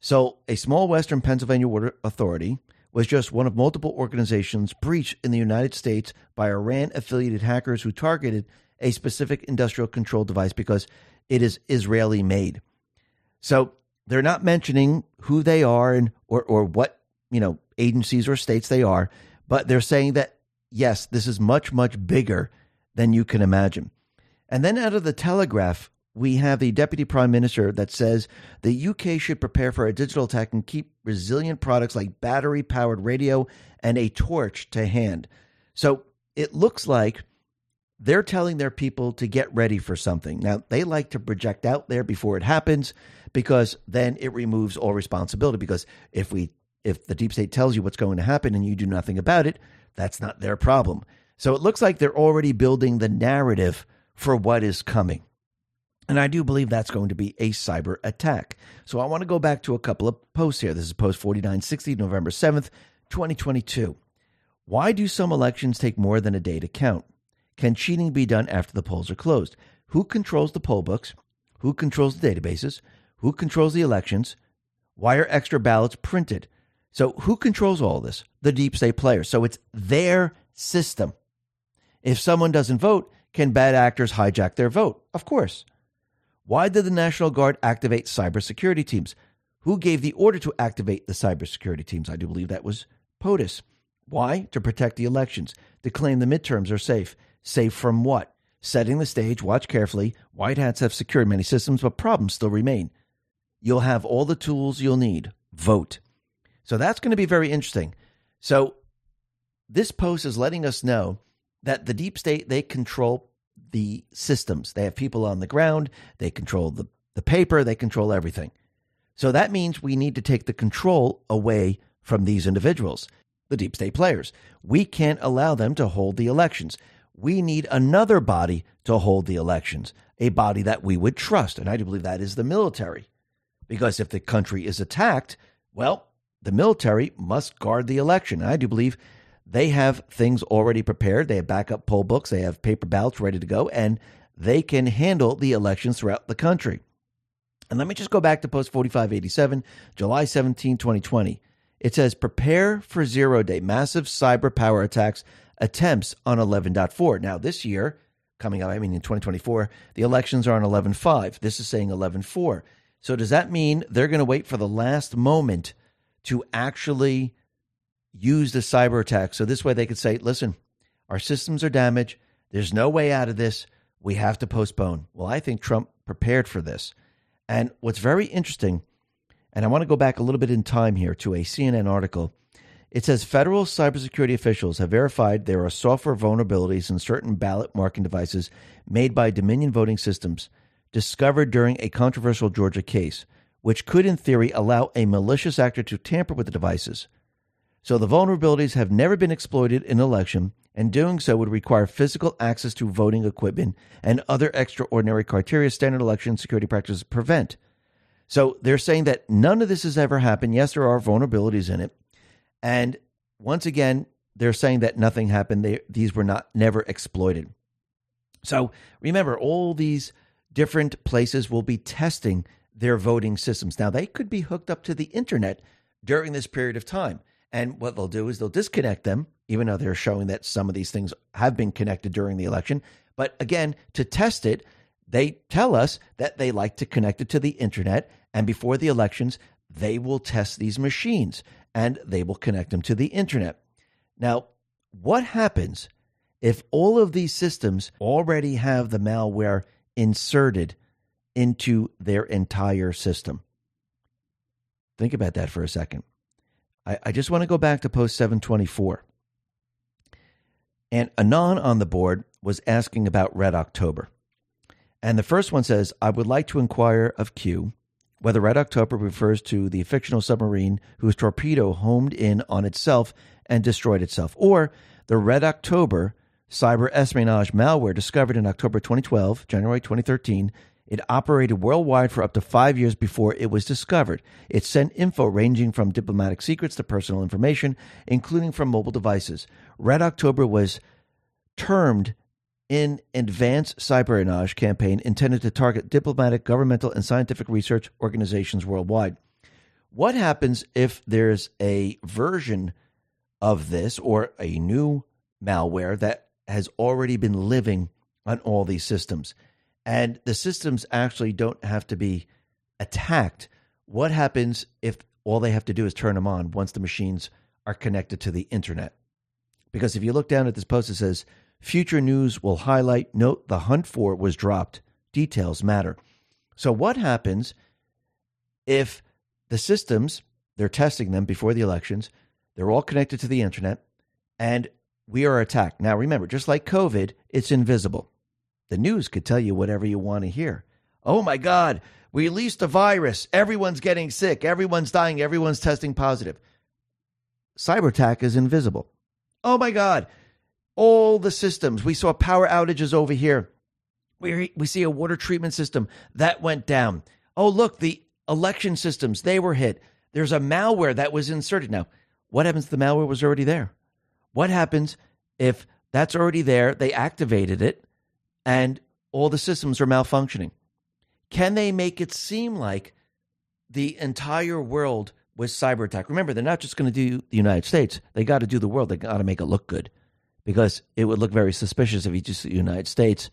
So, a small Western Pennsylvania water authority was just one of multiple organizations breached in the United States by Iran affiliated hackers who targeted a specific industrial control device because it is Israeli made. So, they're not mentioning who they are and or or what you know agencies or states they are, but they're saying that yes, this is much much bigger than you can imagine. And then out of the Telegraph, we have the deputy prime minister that says the UK should prepare for a digital attack and keep resilient products like battery powered radio and a torch to hand. So it looks like they're telling their people to get ready for something. Now, they like to project out there before it happens because then it removes all responsibility because if we if the deep state tells you what's going to happen and you do nothing about it, that's not their problem. So it looks like they're already building the narrative for what is coming. And I do believe that's going to be a cyber attack. So I want to go back to a couple of posts here. This is post 4960, November 7th, 2022. Why do some elections take more than a day to count? Can cheating be done after the polls are closed? Who controls the poll books? Who controls the databases? Who controls the elections? Why are extra ballots printed? So, who controls all this? The deep state players. So, it's their system. If someone doesn't vote, can bad actors hijack their vote? Of course. Why did the National Guard activate cybersecurity teams? Who gave the order to activate the cybersecurity teams? I do believe that was POTUS. Why? To protect the elections, to claim the midterms are safe. Safe from what? Setting the stage, watch carefully. White hats have secured many systems, but problems still remain. You'll have all the tools you'll need. Vote. So that's going to be very interesting. So this post is letting us know that the deep state, they control the systems. They have people on the ground, they control the, the paper, they control everything. So that means we need to take the control away from these individuals, the deep state players. We can't allow them to hold the elections. We need another body to hold the elections, a body that we would trust. And I do believe that is the military. Because if the country is attacked, well, the military must guard the election. And I do believe they have things already prepared. They have backup poll books, they have paper ballots ready to go, and they can handle the elections throughout the country. And let me just go back to post 4587, July 17, 2020. It says, prepare for zero day massive cyber power attacks attempts on 11.4. Now, this year, coming up, I mean, in 2024, the elections are on 11.5. This is saying 11.4. So, does that mean they're going to wait for the last moment to actually use the cyber attack. So this way they could say, listen, our systems are damaged. There's no way out of this. We have to postpone. Well, I think Trump prepared for this. And what's very interesting, and I want to go back a little bit in time here to a CNN article. It says federal cybersecurity officials have verified there are software vulnerabilities in certain ballot marking devices made by Dominion voting systems discovered during a controversial Georgia case, which could, in theory, allow a malicious actor to tamper with the devices. So the vulnerabilities have never been exploited in election, and doing so would require physical access to voting equipment and other extraordinary criteria standard election security practices prevent. So they're saying that none of this has ever happened. Yes, there are vulnerabilities in it. And once again, they're saying that nothing happened. They, these were not never exploited. So remember, all these different places will be testing their voting systems. Now, they could be hooked up to the internet during this period of time. And what they'll do is they'll disconnect them, even though they're showing that some of these things have been connected during the election. But again, to test it, they tell us that they like to connect it to the internet. And before the elections, they will test these machines and they will connect them to the internet. Now, what happens if all of these systems already have the malware inserted into their entire system? Think about that for a second. I, I just want to go back to post 724. And Anon on the board was asking about Red October. And the first one says, I would like to inquire of Q whether Red October refers to the fictional submarine whose torpedo homed in on itself and destroyed itself, or the Red October cyber espionage malware discovered in October 2012, January 2013. It operated worldwide for up to five years before it was discovered. It sent info ranging from diplomatic secrets to personal information, including from mobile devices. Red October was termed in advanced cyberespionage campaign intended to target diplomatic, governmental, and scientific research organizations worldwide. What happens if there's a version of this or a new malware that has already been living on all these systems? And the systems actually don't have to be attacked. What happens if all they have to do is turn them on once the machines are connected to the internet? Because if you look down at this post, it says Future news will highlight note the hunt for was dropped. Details matter. So, what happens if the systems, they're testing them before the elections, they're all connected to the internet, and we are attacked? Now, remember, just like COVID, it's invisible. The news could tell you whatever you want to hear. Oh my God, we released a virus. Everyone's getting sick. Everyone's dying. Everyone's testing positive. Cyber attack is invisible. Oh my God, all the systems. We saw power outages over here. We, we see a water treatment system that went down. Oh, look, the election systems, they were hit. There's a malware that was inserted. Now, what happens if the malware was already there? What happens if that's already there, they activated it, and all the systems are malfunctioning? Can they make it seem like the entire world was cyber attack? Remember, they're not just going to do the United States. They got to do the world. They got to make it look good because it would look very suspicious if you just the United States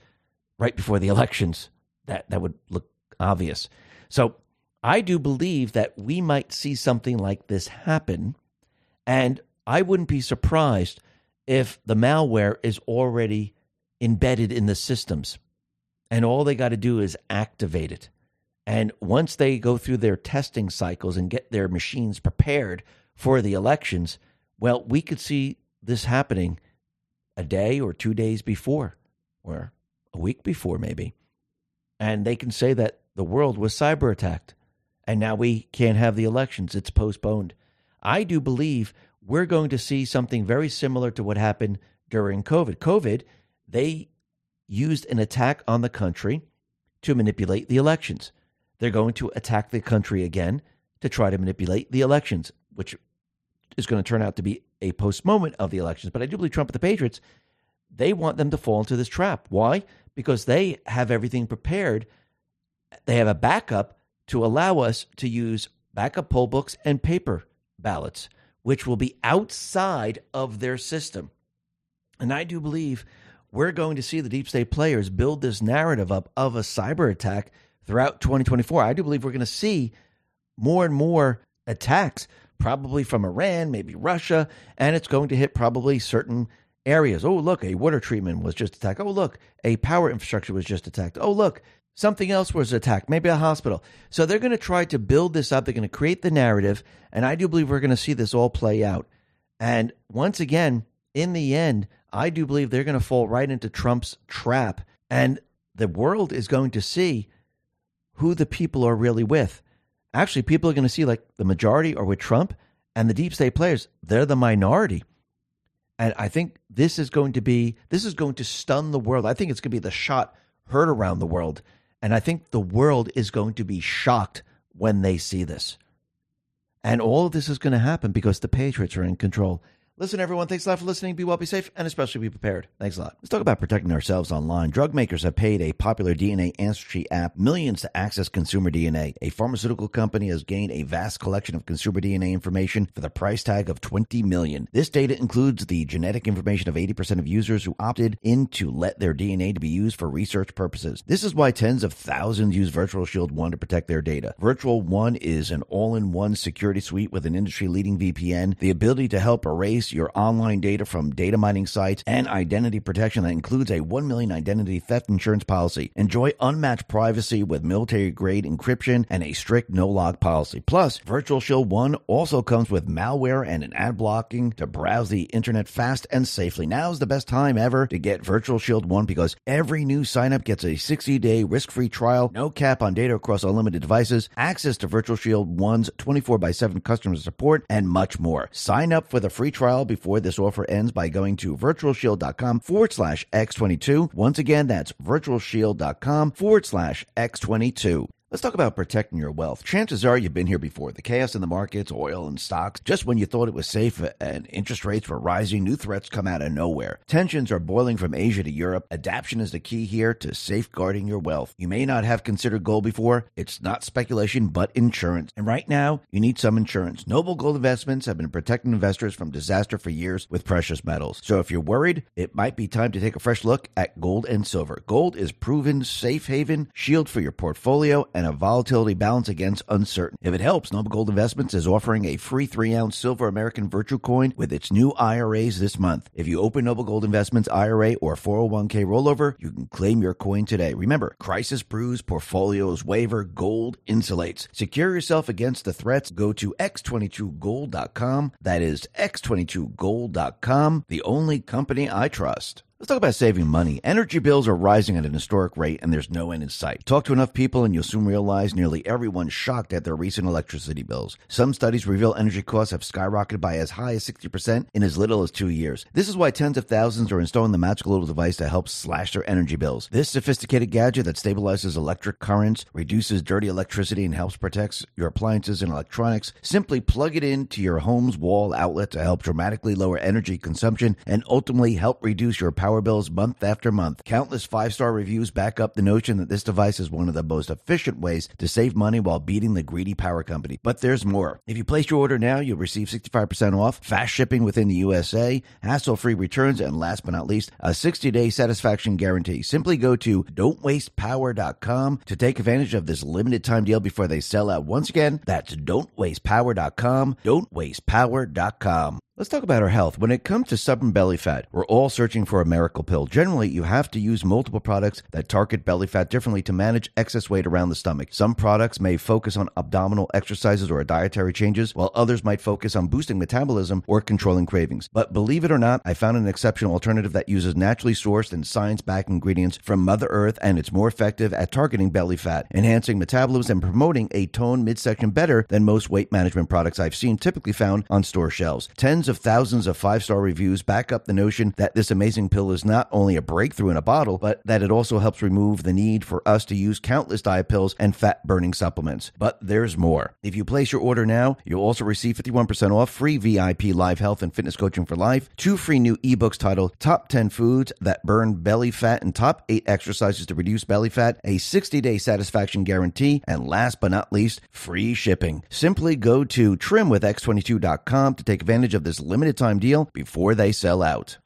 right before the elections. That that would look obvious. So I do believe that we might see something like this happen, and I wouldn't be surprised if the malware is already embedded in the systems, and all they got to do is activate it. And once they go through their testing cycles and get their machines prepared for the elections, well, we could see this happening a day or two days before, or a week before, maybe. And they can say that the world was cyber attacked and now we can't have the elections. It's postponed. I do believe we're going to see something very similar to what happened during COVID. COVID, they used an attack on the country to manipulate the elections. They're going to attack the country again to try to manipulate the elections, which is going to turn out to be a postponement of the elections. But I do believe Trump and the Patriots, they want them to fall into this trap. Why? Because they have everything prepared. They have a backup to allow us to use backup poll books and paper ballots, which will be outside of their system. And I do believe we're going to see the deep state players build this narrative up of a cyber attack throughout 2024. I do believe we're going to see more and more attacks probably from Iran, maybe Russia, and it's going to hit probably certain areas. Oh, look, a water treatment was just attacked. Oh, look, a power infrastructure was just attacked. Oh, look, something else was attacked, maybe a hospital. So they're going to try to build this up. They're going to create the narrative, and I do believe we're going to see this all play out. And once again, in the end, I do believe they're going to fall right into Trump's trap. And the world is going to see who the people are really with. Actually, people are going to see like the majority are with Trump and the deep state players, they're the minority. And I think this is going to be this is going to stun the world. I think it's going to be the shot heard around the world. And I think the world is going to be shocked when they see this. And all of this is going to happen because the Patriots are in control. Listen, everyone, thanks a lot for listening. Be well, be safe, and especially be prepared. Thanks a lot. Let's talk about protecting ourselves online. Drug makers have paid a popular DNA ancestry app millions to access consumer DNA. A pharmaceutical company has gained a vast collection of consumer DNA information for the price tag of 20 million. This data includes the genetic information of 80% of users who opted in to let their DNA to be used for research purposes. This is why tens of thousands use Virtual Shield 1 to protect their data. Virtual 1 is an all-in-one security suite with an industry-leading VPN, the ability to help erase your online data from data mining sites, and identity protection that includes a 1 million identity theft insurance policy. Enjoy unmatched privacy with military grade encryption and a strict no log policy. Plus, Virtual Shield 1 also comes with malware and an ad blocking to browse the internet fast and safely. Now is the best time ever to get Virtual Shield 1 because every new signup gets a 60 day risk free trial, no cap on data across unlimited devices, access to Virtual Shield 1's 24 by 7 customer support, and much more. Sign up for the free trial before this offer ends by going to virtualshield.com forward slash X22. Once again, that's virtualshield.com forward slash X22. Let's talk about protecting your wealth. Chances are you've been here before. The chaos in the markets, oil and stocks, just when you thought it was safe and interest rates were rising, new threats come out of nowhere. Tensions are boiling from Asia to Europe. Adaption is the key here to safeguarding your wealth. You may not have considered gold before. It's not speculation, but insurance. And right now, you need some insurance. Noble Gold Investments have been protecting investors from disaster for years with precious metals. So if you're worried, it might be time to take a fresh look at gold and silver. Gold is proven safe haven, shield for your portfolio, and a volatility balance against uncertain. If it helps, Noble Gold Investments is offering a free three ounce silver American Virtue Coin with its new IRAs this month. If you open Noble Gold Investments IRA or 401k rollover, you can claim your coin today. Remember, crisis brews, portfolios waiver, gold insulates. Secure yourself against the threats. Go to x22gold.com. That is x22gold.com, the only company I trust. Let's talk about saving money. Energy bills are rising at an historic rate and there's no end in sight. Talk to enough people and you'll soon realize nearly everyone's shocked at their recent electricity bills. Some studies reveal energy costs have skyrocketed by as high as 60% in as little as two years. This is why tens of thousands are installing the magical little device to help slash their energy bills. This sophisticated gadget that stabilizes electric currents, reduces dirty electricity, and helps protect your appliances and electronics. Simply plug it into your home's wall outlet to help dramatically lower energy consumption and ultimately help reduce your power power bills month after month. Countless five star reviews back up the notion that this device is one of the most efficient ways to save money while beating the greedy power company. But there's more. If you place your order now, you'll receive 65% off, fast shipping within the USA, hassle free returns, and last but not least, a 60 day satisfaction guarantee. Simply go to don'twastepower.com to take advantage of this limited time deal before they sell out. Once again, that's don'twastepower.com, don'twastepower.com. Let's talk about our health. When it comes to stubborn belly fat, we're all searching for a miracle pill. Generally, you have to use multiple products that target belly fat differently to manage excess weight around the stomach. Some products may focus on abdominal exercises or dietary changes, while others might focus on boosting metabolism or controlling cravings. But believe it or not, I found an exceptional alternative that uses naturally sourced and science-backed ingredients from Mother Earth, and it's more effective at targeting belly fat, enhancing metabolism, and promoting a toned midsection better than most weight management products I've seen typically found on store shelves. Tens of thousands of five star reviews back up the notion that this amazing pill is not only a breakthrough in a bottle, but that it also helps remove the need for us to use countless diet pills and fat burning supplements. But there's more. If you place your order now, you'll also receive 51% off free VIP live health and fitness coaching for life, two free new ebooks titled Top 10 Foods That Burn Belly Fat and Top 8 Exercises to Reduce Belly Fat, a 60 day satisfaction guarantee, and last but not least, free shipping. Simply go to trimwithx22.com to take advantage of this limited time deal before they sell out.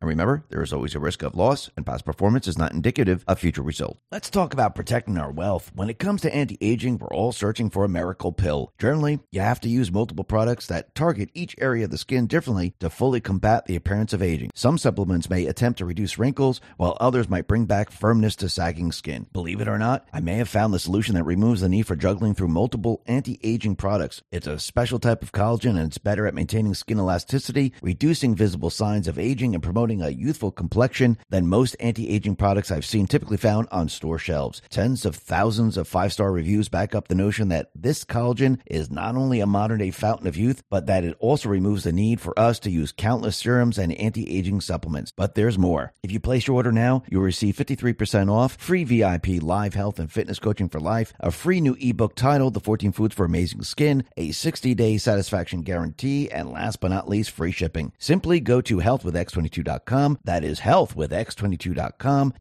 And remember, there is always a risk of loss, and past performance is not indicative of future results. Let's talk about protecting our wealth. When it comes to anti aging, we're all searching for a miracle pill. Generally, you have to use multiple products that target each area of the skin differently to fully combat the appearance of aging. Some supplements may attempt to reduce wrinkles, while others might bring back firmness to sagging skin. Believe it or not, I may have found the solution that removes the need for juggling through multiple anti aging products. It's a special type of collagen and it's better at maintaining skin elasticity, reducing visible signs of aging, and promoting a youthful complexion than most anti aging products I've seen typically found on store shelves. Tens of thousands of five star reviews back up the notion that this collagen is not only a modern day fountain of youth, but that it also removes the need for us to use countless serums and anti aging supplements. But there's more. If you place your order now, you'll receive 53% off, free VIP live health and fitness coaching for life, a free new ebook titled The 14 Foods for Amazing Skin, a 60 day satisfaction guarantee, and last but not least, free shipping. Simply go to healthwithx22.com. That is healthwithx22.com